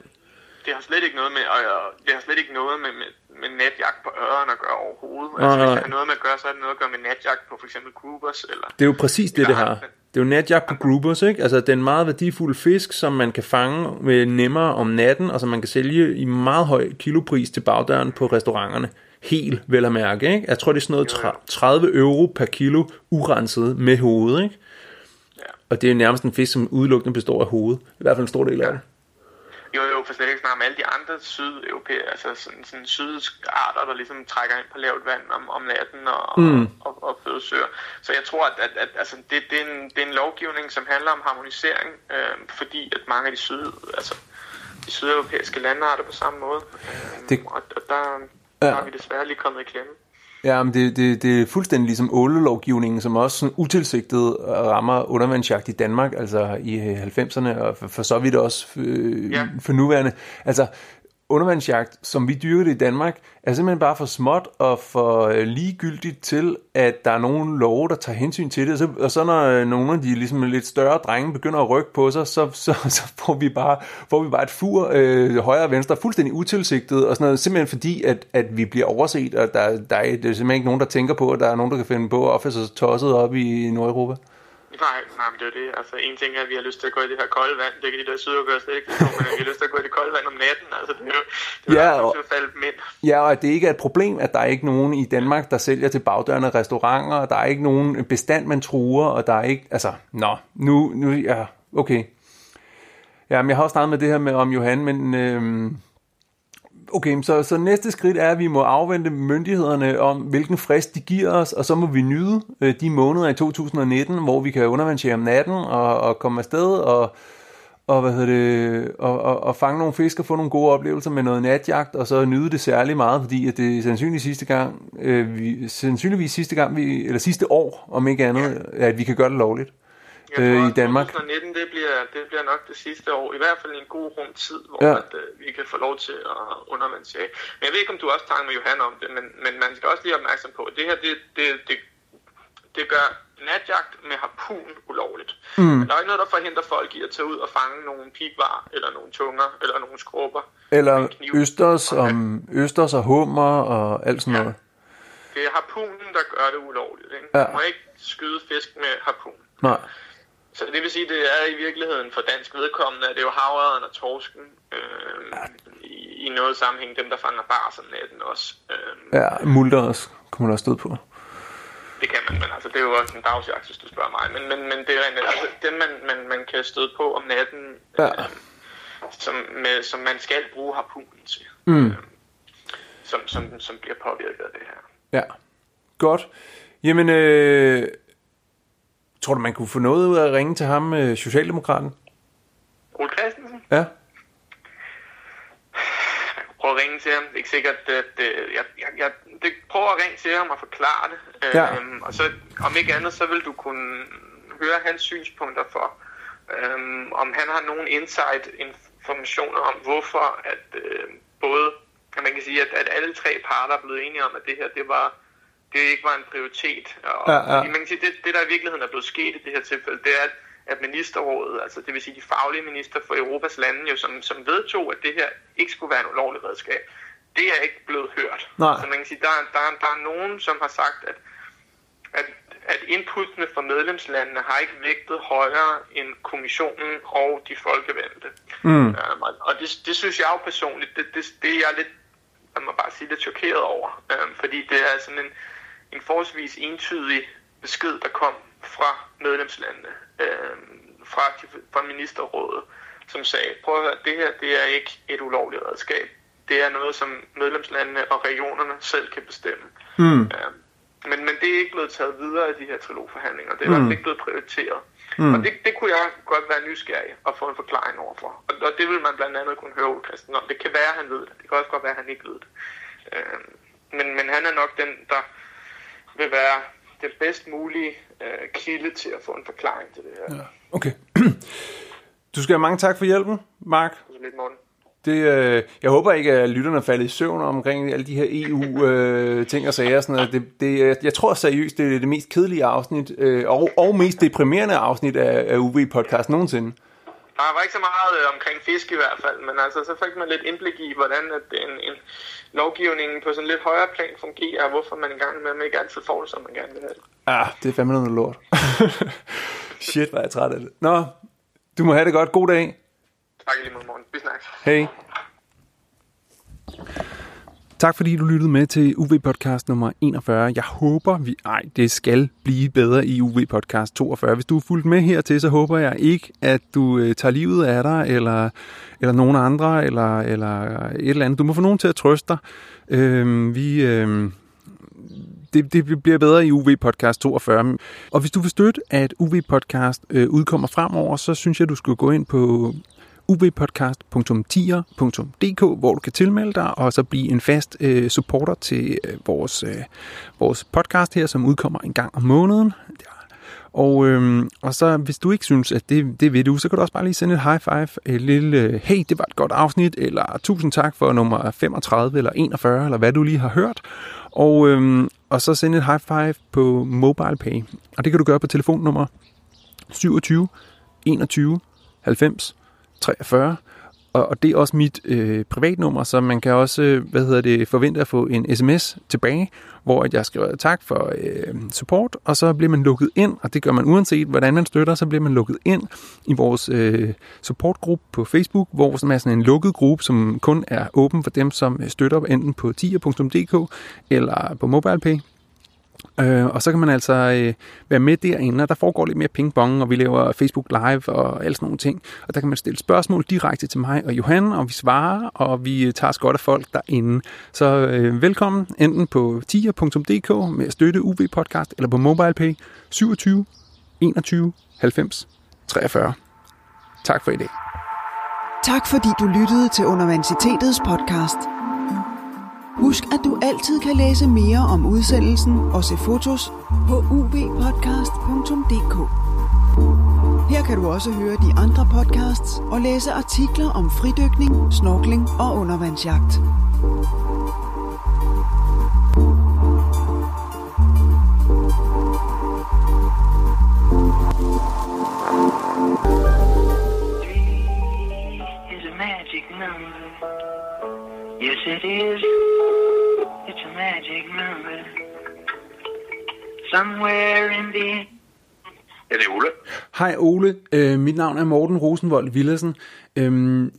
det har slet ikke noget med, og, og det har slet ikke noget med, med, med natjagt på øren at gøre overhovedet. Nej, Altså, hvis det har noget med at gøre, så er det noget at gøre med natjagt på for eksempel groupers, eller... Det er jo præcis det, det har. Det er jo natjagt på groupers, ikke? Altså den meget værdifulde fisk, som man kan fange med nemmere om natten, og som man kan sælge i meget høj kilopris til bagdøren på restauranterne. Helt vel at mærke, ikke? Jeg tror, det er sådan noget Jo, jo. tre- 30 euro per kilo urenset med hovedet, ikke? Ja. Og det er jo nærmest en fisk, som udelukkende består af hovedet. I hvert fald en stor del af det. Jo, jo, for slet ikke snakke om alle de andre sydeuropæere, altså sådan, sådan sydarter, der ligesom trækker ind på lavt vand om, om natten og, mm. og, og, og fødesøer. Så jeg tror, at, at, at altså, det, det, er en, det er en lovgivning, som handler om harmonisering, øh, fordi at mange af de syd, altså de sydeuropæiske lande har det på samme måde. Øh, Det- Og, og der, Ja. er vi desværre lige kommet i klemme. Ja, men det, det, det er fuldstændig ligesom ålelovgivningen, som også sådan utilsigtet rammer undervandsjagt i Danmark, altså i øh, 90'erne, og for, for så vidt også øh, Ja. for nuværende. Altså, undervandsjagt, som vi dyrker det i Danmark, er simpelthen bare for småt og for øh, ligegyldigt til, at der er nogle love, der tager hensyn til det. Og så, og så når øh, nogle af de ligesom lidt større drenge begynder at rykke på sig, så, så, så får, vi bare, får vi bare et fur øh, højre og venstre, fuldstændig utilsigtet, og sådan noget, simpelthen fordi, at, at vi bliver overset, og der, der er, der er øh, simpelthen ikke nogen, der tænker på, at der er nogen, der kan finde på at opføre sig tosset op i Nordeuropa. Nej, nej, men det er det. Altså, en ting er, at vi har lyst til at gå i det her kolde vand. Det kan de der sydeuropæere slet ikke forstå, men vi har lyst til at gå i det kolde vand om natten. Altså, det er jo, det er Ja, og- ja, falde dem ind. Ja, og at det ikke er et problem, at der er ikke nogen i Danmark, der sælger til bagdørende restauranter, og der er ikke nogen bestand, man truer, og der er ikke, altså, nå, nu, nu, ja, okay. Ja, men jeg har også snakket med det her med om Johan, men øhm, okay, så, så næste skridt er, at vi må afvente myndighederne om, hvilken frist de giver os, og så må vi nyde øh, de måneder i 2019, hvor vi kan undervandsere om natten og, og komme afsted og, og, hvad hedder det, og, og, og fange nogle fisk og få nogle gode oplevelser med noget natjagt, og så nyde det særlig meget, fordi at det er sandsynligvis sidste gang, øh, vi, sandsynligvis sidste gang, vi, eller sidste år, om ikke andet, at vi kan gøre det lovligt. Jeg øh, i Danmark. 2019, det bliver, det bliver nok det sidste år. I hvert fald en god rum tid, hvor Ja. ja. at, øh, vi kan få lov til at undervandsjage. Men jeg ved ikke, om du også tager med Johan om det, men, men man skal også lige opmærksom på, at det her, det, det, det, det gør natjagt med harpun ulovligt. Mm. Men der er ikke noget, der forhindrer folk i at tage ud og fange nogle pigvar, eller nogle tunger, eller nogle skrubber. Eller østers, om, østers og hummer og alt sådan noget. Det er harpunen, der gør det ulovligt. Ikke? Ja. Du må ikke skyde fisk med harpun. Nej. Så det vil sige, det er i virkeligheden for dansk vedkommende, at det er jo havøreden og torsken øh, i, i noget sammenhæng, dem der fanger natten også. Øh, Ja, multer også, kommer der også stød på. det kan man, men altså, det er jo også en dagsjagt, hvis du spørger mig. Men, men, men det er rent, altså, dem man, man, man kan støde på om natten, Ja. øh, som, med, som man skal bruge harpunen til. Mm. Øh, som, som, som bliver påvirket af det her. Ja, godt. Jamen, øh, tror du, man kunne få noget ud af at ringe til ham, øh, Socialdemokraten? Ole Christensen? Ja. prøve at ringe til ham. Det er ikke sikkert, at øh, jeg, jeg, jeg det, prøver at ringe til ham og forklare det. Ja. Øhm, og så om ikke andet, så vil du kunne høre hans synspunkter for, øhm, om han har nogen insight informationer om, hvorfor at øh, både, at man kan sige, at, at alle tre parter er blevet enige om, at det her, det var det ikke var en prioritet. Og, Ja, ja. Man kan sige, det, det, der i virkeligheden er blevet sket i det her tilfælde, det er, at, at ministerrådet, altså det vil sige de faglige minister for Europas lande, jo, som, som vedtog, at det her ikke skulle være en ulovlig redskab, det er ikke blevet hørt. Nej. Så man kan sige, der, er- der, er- der er nogen, som har sagt, at, at, at inputtene fra medlemslandene har ikke vægtet højere end kommissionen og de folkevalgte. Mm. Um, og det, det synes jeg jo personligt, det, det, det er jeg lidt, jeg må bare sige, lidt chokeret over. Um, fordi det er sådan en, en forholdsvis entydig besked, der kom fra medlemslandene, um, fra, fra ministerrådet, som sagde, prøv at høre, det her det er ikke et ulovligt redskab. Det er noget, som medlemslandene og regionerne selv kan bestemme. Mm. Um, men, men det er ikke blevet taget videre i de her trilogforhandlinger. Det er mm. ikke blevet prioriteret. Mm. Og det, det kunne jeg godt være nysgerrig og få en forklaring overfor. Og, og det vil man blandt andet kunne høre Christian om. Det kan være, at han ved det. Det kan også godt være, at han ikke ved det. Øh, men, men han er nok den, der vil være det bedst mulige øh, kilde til at få en forklaring til det her. Ja. Okay. Du skal have mange tak for hjælpen, Mark. Lidt, morgen. Det, øh, jeg håber ikke, at lytterne falder i søvn omkring alle de her EU-ting øh, og sager. Sådan noget. Det, det, jeg tror seriøst, det er det mest kedelige afsnit, øh, og, og mest deprimerende afsnit af, af UV-podcast nogensinde. Der var ikke så meget øh, omkring fisk i hvert fald, men altså, så fik man lidt indblik i, hvordan at en, en lovgivning på sådan lidt højere plan fungerer, og hvorfor man engang med ikke altid får det, som man gerne vil have det. Ah, det er fandme noget lort. Shit, er jeg træt af det. Nå, du må have det godt. God dag. Tak lige måde, morgen. Vi snakkes. Hej. Tak fordi du lyttede med til UV-podcast nummer 41. Jeg håber, vi... Ej, det skal blive bedre i UV-podcast 42. Hvis du er fulgt med hertil, så håber jeg ikke, at du øh, tager livet af dig, eller, eller nogen andre, eller, eller et eller andet. Du må få nogen til at trøste dig. Øh, vi... Øh, det, det bliver bedre i UV Podcast 42. Og hvis du vil støtte, at UV Podcast øh, udkommer fremover, så synes jeg, du skal gå ind på uvpodcast.tier.dk, hvor du kan tilmelde dig og så blive en fast øh, supporter til øh, vores, øh, vores podcast her, som udkommer en gang om måneden. Og, øhm, og så hvis du ikke synes, at det, det ved du, så kan du også bare lige sende et high five, et lille, øh, hey, det var et godt afsnit, eller tusind tak for nummer 35 eller 41, eller hvad du lige har hørt. Og, øhm, og så sende et high five på MobilePay. Og det kan du gøre på telefonnummer 27 21 90 43. Og, og det er også mit øh, privatnummer, så man kan også øh, hvad hedder det, forvente at få en sms tilbage, hvor jeg skriver tak for øh, support, og så bliver man lukket ind, og det gør man uanset hvordan man støtter, så bliver man lukket ind i vores øh, supportgruppe på Facebook, hvor som er sådan en lukket gruppe, som kun er åben for dem, som støtter enten på tier.dk eller på MobilePay. Øh, og så kan man altså øh, være med derinde, og der foregår lidt mere pingpong, og vi laver Facebook Live og alle sådan nogle ting. Og der kan man stille spørgsmål direkte til mig og Johan, og vi svarer, og vi øh, tager os godt af folk derinde. Så øh, velkommen enten på tier.dk med at støtte UV Podcast, eller på MobilePay 27 21 90 43. Tak for i dag. Tak fordi du lyttede til Universitetets podcast. Husk, at du altid kan læse mere om udsendelsen og se fotos på uvpodcast.dk. Her kan du også høre de andre podcasts og læse artikler om fridykning, snorkling og undervandsjagt. Yes, it is. Somewhere in the... Ja, det er Ole. Hej Ole, øh, mit navn er Morten Rosenvold Villersen. Øhm,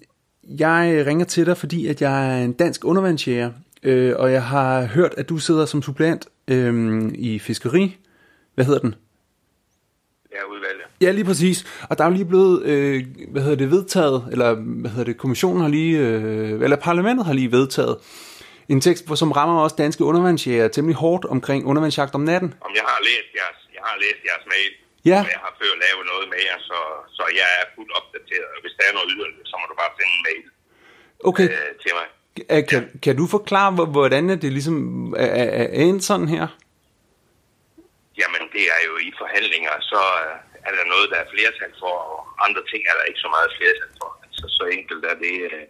jeg ringer til dig, fordi at jeg er en dansk undervandsjæger, øh, og jeg har hørt, at du sidder som supplant øh, i fiskeri. Hvad hedder den? Ja, udvalget. Ja, lige præcis. Og der er jo lige blevet, øh, hvad hedder det, vedtaget, eller hvad hedder det, kommissionen har lige, øh, eller parlamentet har lige vedtaget en tekst, som rammer også danske undervandsjæger temmelig hårdt omkring undervandsjagt om natten. Om jeg har læst jeres, jeg har læst jeres mail, Ja. og jeg har før lavet noget med jer, så, så jeg er fuldt opdateret. Hvis der er noget yderligere, så må du bare sende en mail Okay, øh, til mig. øh, kan, kan du forklare, hvor- hvordan det ligesom er, er, er endt sådan her? Jamen, det er jo i forhandlinger, så øh, er der noget, der er flertal for, og andre ting er der ikke så meget flertal for. Altså, så enkelt er det øh,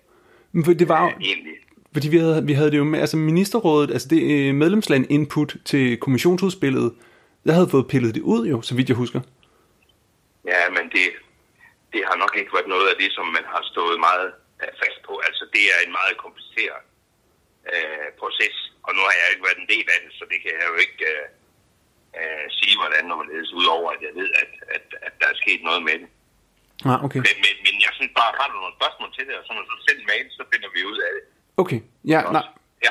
Men for Det var jo, egentlig. Fordi vi havde, vi havde det jo med, altså ministerrådet, altså det øh, medlemsland input til kommissionsudspillet, der havde fået pillet det ud jo, så vidt jeg husker. Ja, men det, det har nok ikke været noget af det, som man har stået meget øh, fast på. Altså, det er en meget kompliceret øh, proces, og nu har jeg ikke været en del af det, så det kan jeg jo ikke øh, øh, sige, hvordan hvordan og hvorledes, udover at jeg ved, at, at, at der er sket noget med det. Ah, okay. Men, men, men jeg synes bare, har du nogle spørgsmål til det, og så må du en mail, så finder vi ud af det. Okay, ja, nej, Ja,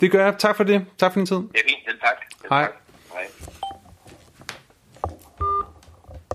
det gør jeg. Tak for det. Tak for din tid. det er fint. Selv tak. Selv Hej. tak.